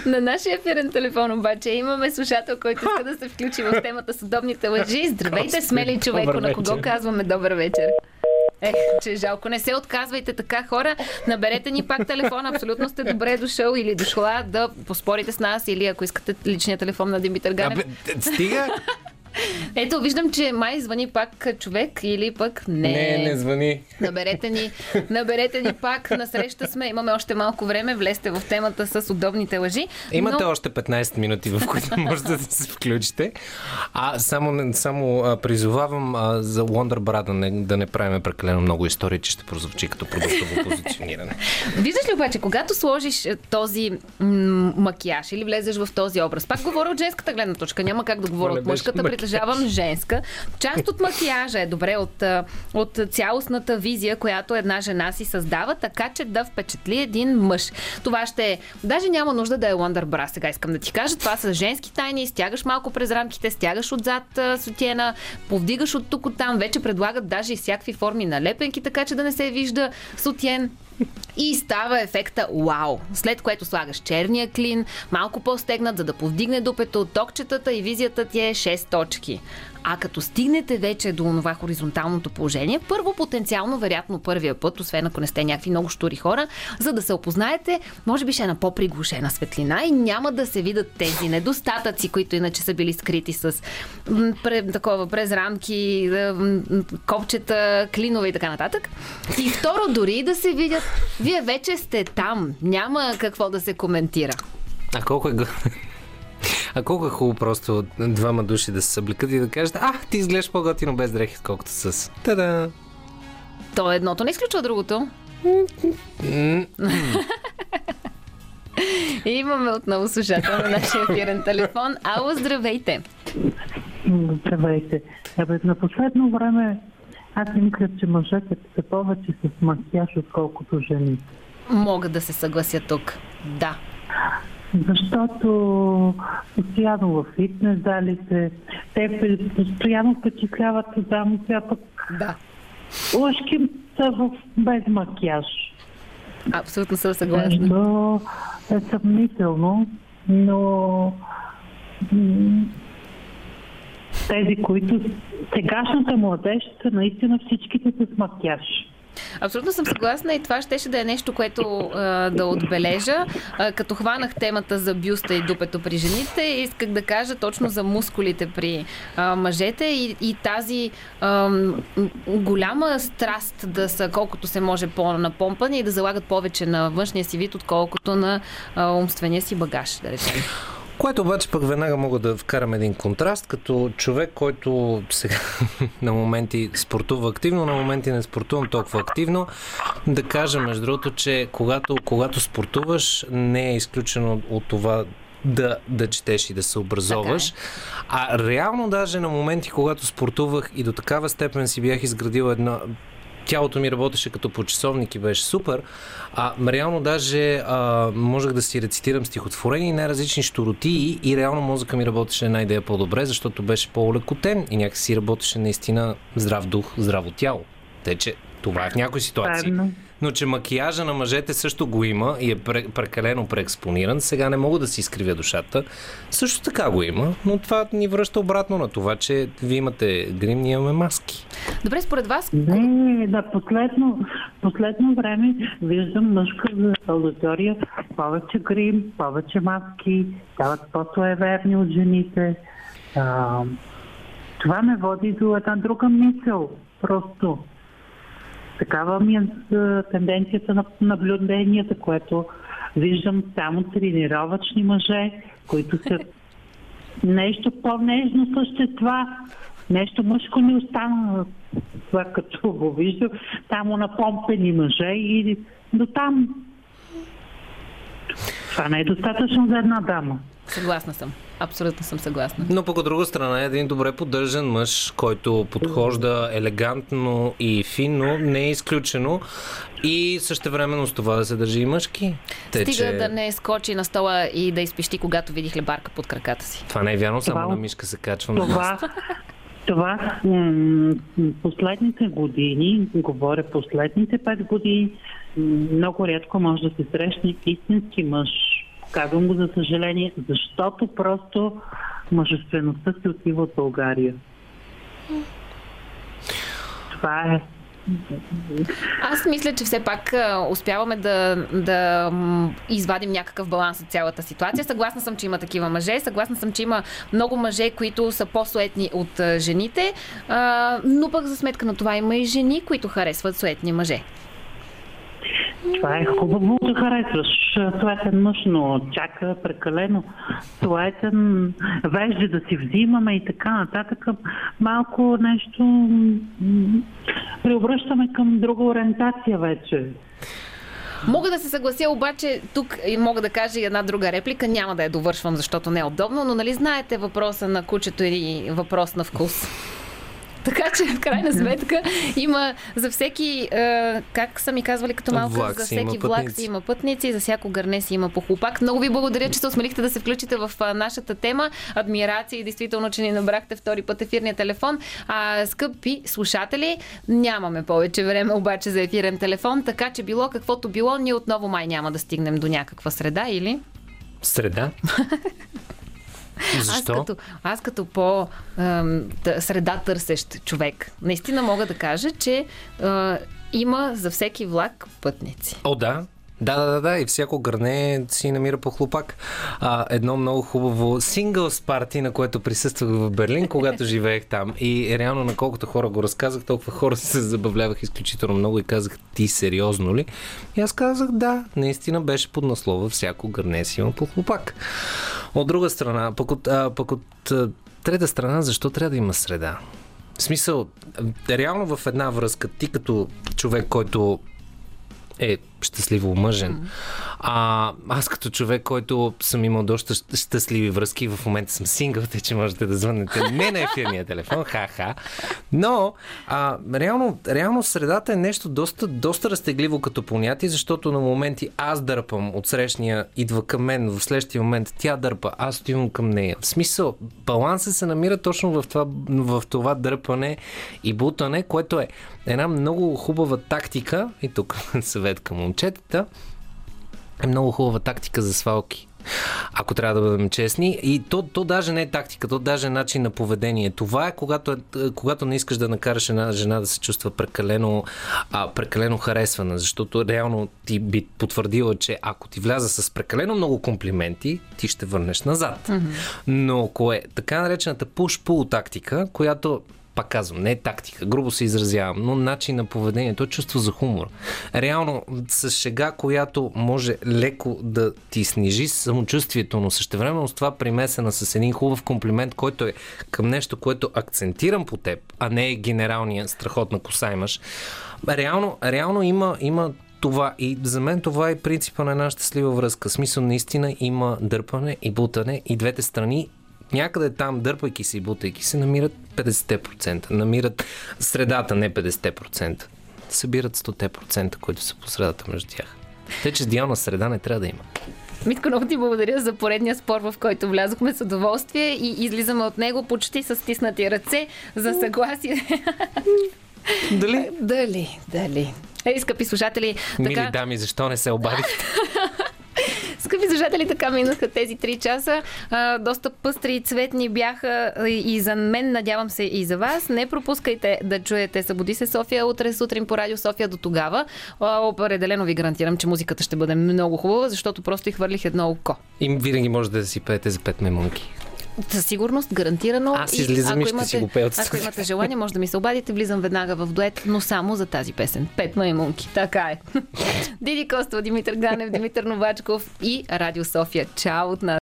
На нашия ефирен телефон обаче имаме слушател, който иска да се включи в темата с удобните лъжи. Здравейте, смели човеко, на кого казваме добър вечер? Ех, че жалко. Не се отказвайте така, хора. Наберете ни пак телефон. Абсолютно сте добре дошъл или дошла да поспорите с нас или ако искате личния телефон на Димитър Ганев. Абе, стига. Ето, виждам, че май звъни пак човек или пък не. Не, не звъни. Наберете ни, наберете ни пак. Насреща сме. Имаме още малко време. Влезте в темата с удобните лъжи. Имате но... още 15 минути, в които можете да се включите. А само, само призовавам а, за Wonder Bra да не, да не правим прекалено много истории, че ще прозвучи като продуктово позициониране. Виждаш ли обаче, когато сложиш е, този м- макияж или влезеш в този образ, пак говоря от женската гледна точка, няма как да говоря от мъжката. Притежавам женска. Част от макияжа е добре от, от цялостната визия, която една жена си създава, така че да впечатли един мъж. Това ще е. Даже няма нужда да е Wonder Bra, сега искам да ти кажа. Това са женски тайни, стягаш малко през рамките, стягаш отзад сутиена, повдигаш от тук от там, вече предлагат даже и всякакви форми на лепенки, така че да не се вижда сутиен. И става ефекта вау. След което слагаш черния клин, малко по-стегнат, за да повдигне дупето, токчетата и визията ти е 6 точки. А като стигнете вече до това хоризонталното положение, първо потенциално, вероятно първия път, освен ако не сте някакви много штури хора, за да се опознаете, може би ще е на по-приглушена светлина и няма да се видят тези недостатъци, които иначе са били скрити с пре, такова, през рамки, копчета, клинове и така нататък. И второ, дори да се видят, вие вече сте там. Няма какво да се коментира. А колко е А колко е хубаво просто двама души да се съблекат и да кажат, а, ти изглеждаш по-готино без дрехи, отколкото с. Та-да! То едното не изключва другото. Имаме отново слушател на нашия ефирен телефон. Ало, здравейте! Здравейте. Абе, на последно време аз си мисля, че мъжете са повече с макияж, отколкото жени. Мога да се съглася тук. Да. Защото постоянно в фитнес залите, те постоянно впечатляват дамите, а пък Да. лъжки са в, без макияж. Абсолютно съм съгласна. Но е съмнително, но тези, които сегашната младеж са наистина всичките с макияж. Абсолютно съм съгласна и това щеше да е нещо, което а, да отбележа. А, като хванах темата за бюста и дупето при жените, исках да кажа точно за мускулите при а, мъжете и, и тази а, голяма страст да са колкото се може по-напомпани и да залагат повече на външния си вид, отколкото на а, умствения си багаж, да речем. Което обаче пък веднага мога да вкарам един контраст, като човек, който сега на моменти спортува активно, на моменти не спортувам толкова активно. Да кажа, между другото, че когато, когато спортуваш, не е изключено от това да, да четеш и да се образоваш. А реално даже на моменти, когато спортувах и до такава степен си бях изградил една тялото ми работеше като по часовник и беше супер. А реално даже а, можех да си рецитирам стихотворения и най-различни щуротии и реално мозъка ми работеше една идея по-добре, защото беше по-лекотен и някакси работеше наистина здрав дух, здраво тяло. Те, че това е в някои ситуации. Правилно. Но че макияжа на мъжете също го има и е пре- прекалено преекспониран, сега не мога да си изкривя душата. Също така го има, но това ни връща обратно на това, че вие имате грим, ние имаме маски. Добре, според вас, Не, да, последно, последно време виждам мъжка аудитория, повече грим, повече маски, стават по-суеверни от жените. А, това ме води до една друга мисъл. Просто такава ми е тенденцията на наблюденията, което виждам само тренировъчни мъже, които са нещо по-нежно същества. Нещо мъжко не остана. Това като го виждам, само напомпени мъже и до там. Това не е достатъчно за една дама. Съгласна съм. Абсолютно съм съгласна. Но пък от друга страна е един добре поддържан мъж, който подхожда елегантно и финно, не е изключено и същевременно с това да се държи и мъжки. Те, Стига че... да не скочи на стола и да изпищи, когато види хлебарка под краката си. Това не е вярно, само Това- на мишка се качвам. на Това, това м- м- последните години, говоря последните пет години, м, много рядко може да се срещне истински мъж. Казвам го за съжаление, защото просто мъжествеността се отива от България. Това е. Аз мисля, че все пак успяваме да, да извадим някакъв баланс от цялата ситуация. Съгласна съм, че има такива мъже. Съгласна съм, че има много мъже, които са по-суетни от жените. Но пък за сметка на това има и жени, които харесват суетни мъже. Това е хубаво да харесваш суетен мъж, но чака прекалено суетен, вежди да си взимаме и така нататък. Малко нещо преобръщаме към друга ориентация вече. Мога да се съглася, обаче тук и мога да кажа и една друга реплика. Няма да я довършвам, защото не е удобно, но нали знаете въпроса на кучето или въпрос на вкус? Така че, в крайна сметка, има за всеки, е, как са ми казвали като малка, Влак за всеки влак си има пътници, за всяко гърне си има похлопак. Много ви благодаря, че се осмелихте да се включите в нашата тема. Адмирации, действително, че ни набрахте втори път ефирния телефон. А, скъпи слушатели, нямаме повече време обаче за ефирен телефон, така че било каквото било, ние отново май няма да стигнем до някаква среда, или? Среда? Защо? Аз като, аз като по т- среда търсещ човек, наистина мога да кажа, че а, има за всеки влак пътници. О, да. Да, да, да, да, и всяко гърне си намира по хлопак. А, едно много хубаво синглс парти, на което присъствах в Берлин, когато живеех там. И реално на колкото хора го разказах, толкова хора се забавлявах изключително много и казах, ти сериозно ли? И аз казах, да, наистина беше под наслова, всяко гърне си има по хлопак. От друга страна, пък от, а, пък от а, трета страна, защо трябва да има среда? В смисъл, реално в една връзка, ти като човек, който е щастливо мъжен. А, аз като човек, който съм имал доста щастливи връзки, в момента съм сингъл, тъй че можете да звънете не на ефирния телефон, ха-ха. Но, а, реално, реално средата е нещо доста, доста разтегливо като понятие, защото на моменти аз дърпам от срещния, идва към мен, в следващия момент тя дърпа, аз отивам към нея. В смисъл, балансът се намира точно в това, в това дърпане и бутане, което е една много хубава тактика, и тук съвет към момчетата, е много хубава тактика за свалки. Ако трябва да бъдем честни. И то, то даже не е тактика, то даже е начин на поведение. Това е когато, е, когато не искаш да накараш една жена да се чувства прекалено, а, прекалено харесвана, защото реално ти би потвърдила, че ако ти вляза с прекалено много комплименти, ти ще върнеш назад. Mm-hmm. Но ако е така наречената push-pull тактика, която пак казвам, не е тактика, грубо се изразявам, но начин на поведение, то е чувство за хумор. Реално, с шега, която може леко да ти снижи самочувствието, но същевременно с това примесена с един хубав комплимент, който е към нещо, което акцентирам по теб, а не е генералния страхотна коса имаш. Реално, реално има, има това. И за мен това е принципа на една щастлива връзка. Смисъл наистина има дърпане и бутане и двете страни някъде там, дърпайки се и бутайки се, намират 50%. Намират средата, не 50%. Събират 100%, които са по средата между тях. Те, че идеална среда не трябва да има. Митко, много ти благодаря за поредния спор, в който влязохме с удоволствие и излизаме от него почти с стиснати ръце за съгласие. Дали? Дали, дали. Ей, скъпи слушатели, Мили така... дами, защо не се обадихте? Скъпи слушатели, така минаха тези три часа. А, доста пъстри и цветни бяха и за мен, надявам се и за вас. Не пропускайте да чуете Събуди се София утре сутрин по Радио София до тогава. Определено ви гарантирам, че музиката ще бъде много хубава, защото просто и хвърлих едно око. И винаги може да си пеете за пет мемунки. Със сигурност, гарантирано. Аз излизам и, ще имате, си го пея Ако имате желание, може да ми се обадите, влизам веднага в дует, но само за тази песен. Пет маймунки. Така е. Диди Костова, Димитър Ганев, Димитър Новачков и Радио София. Чао от нас.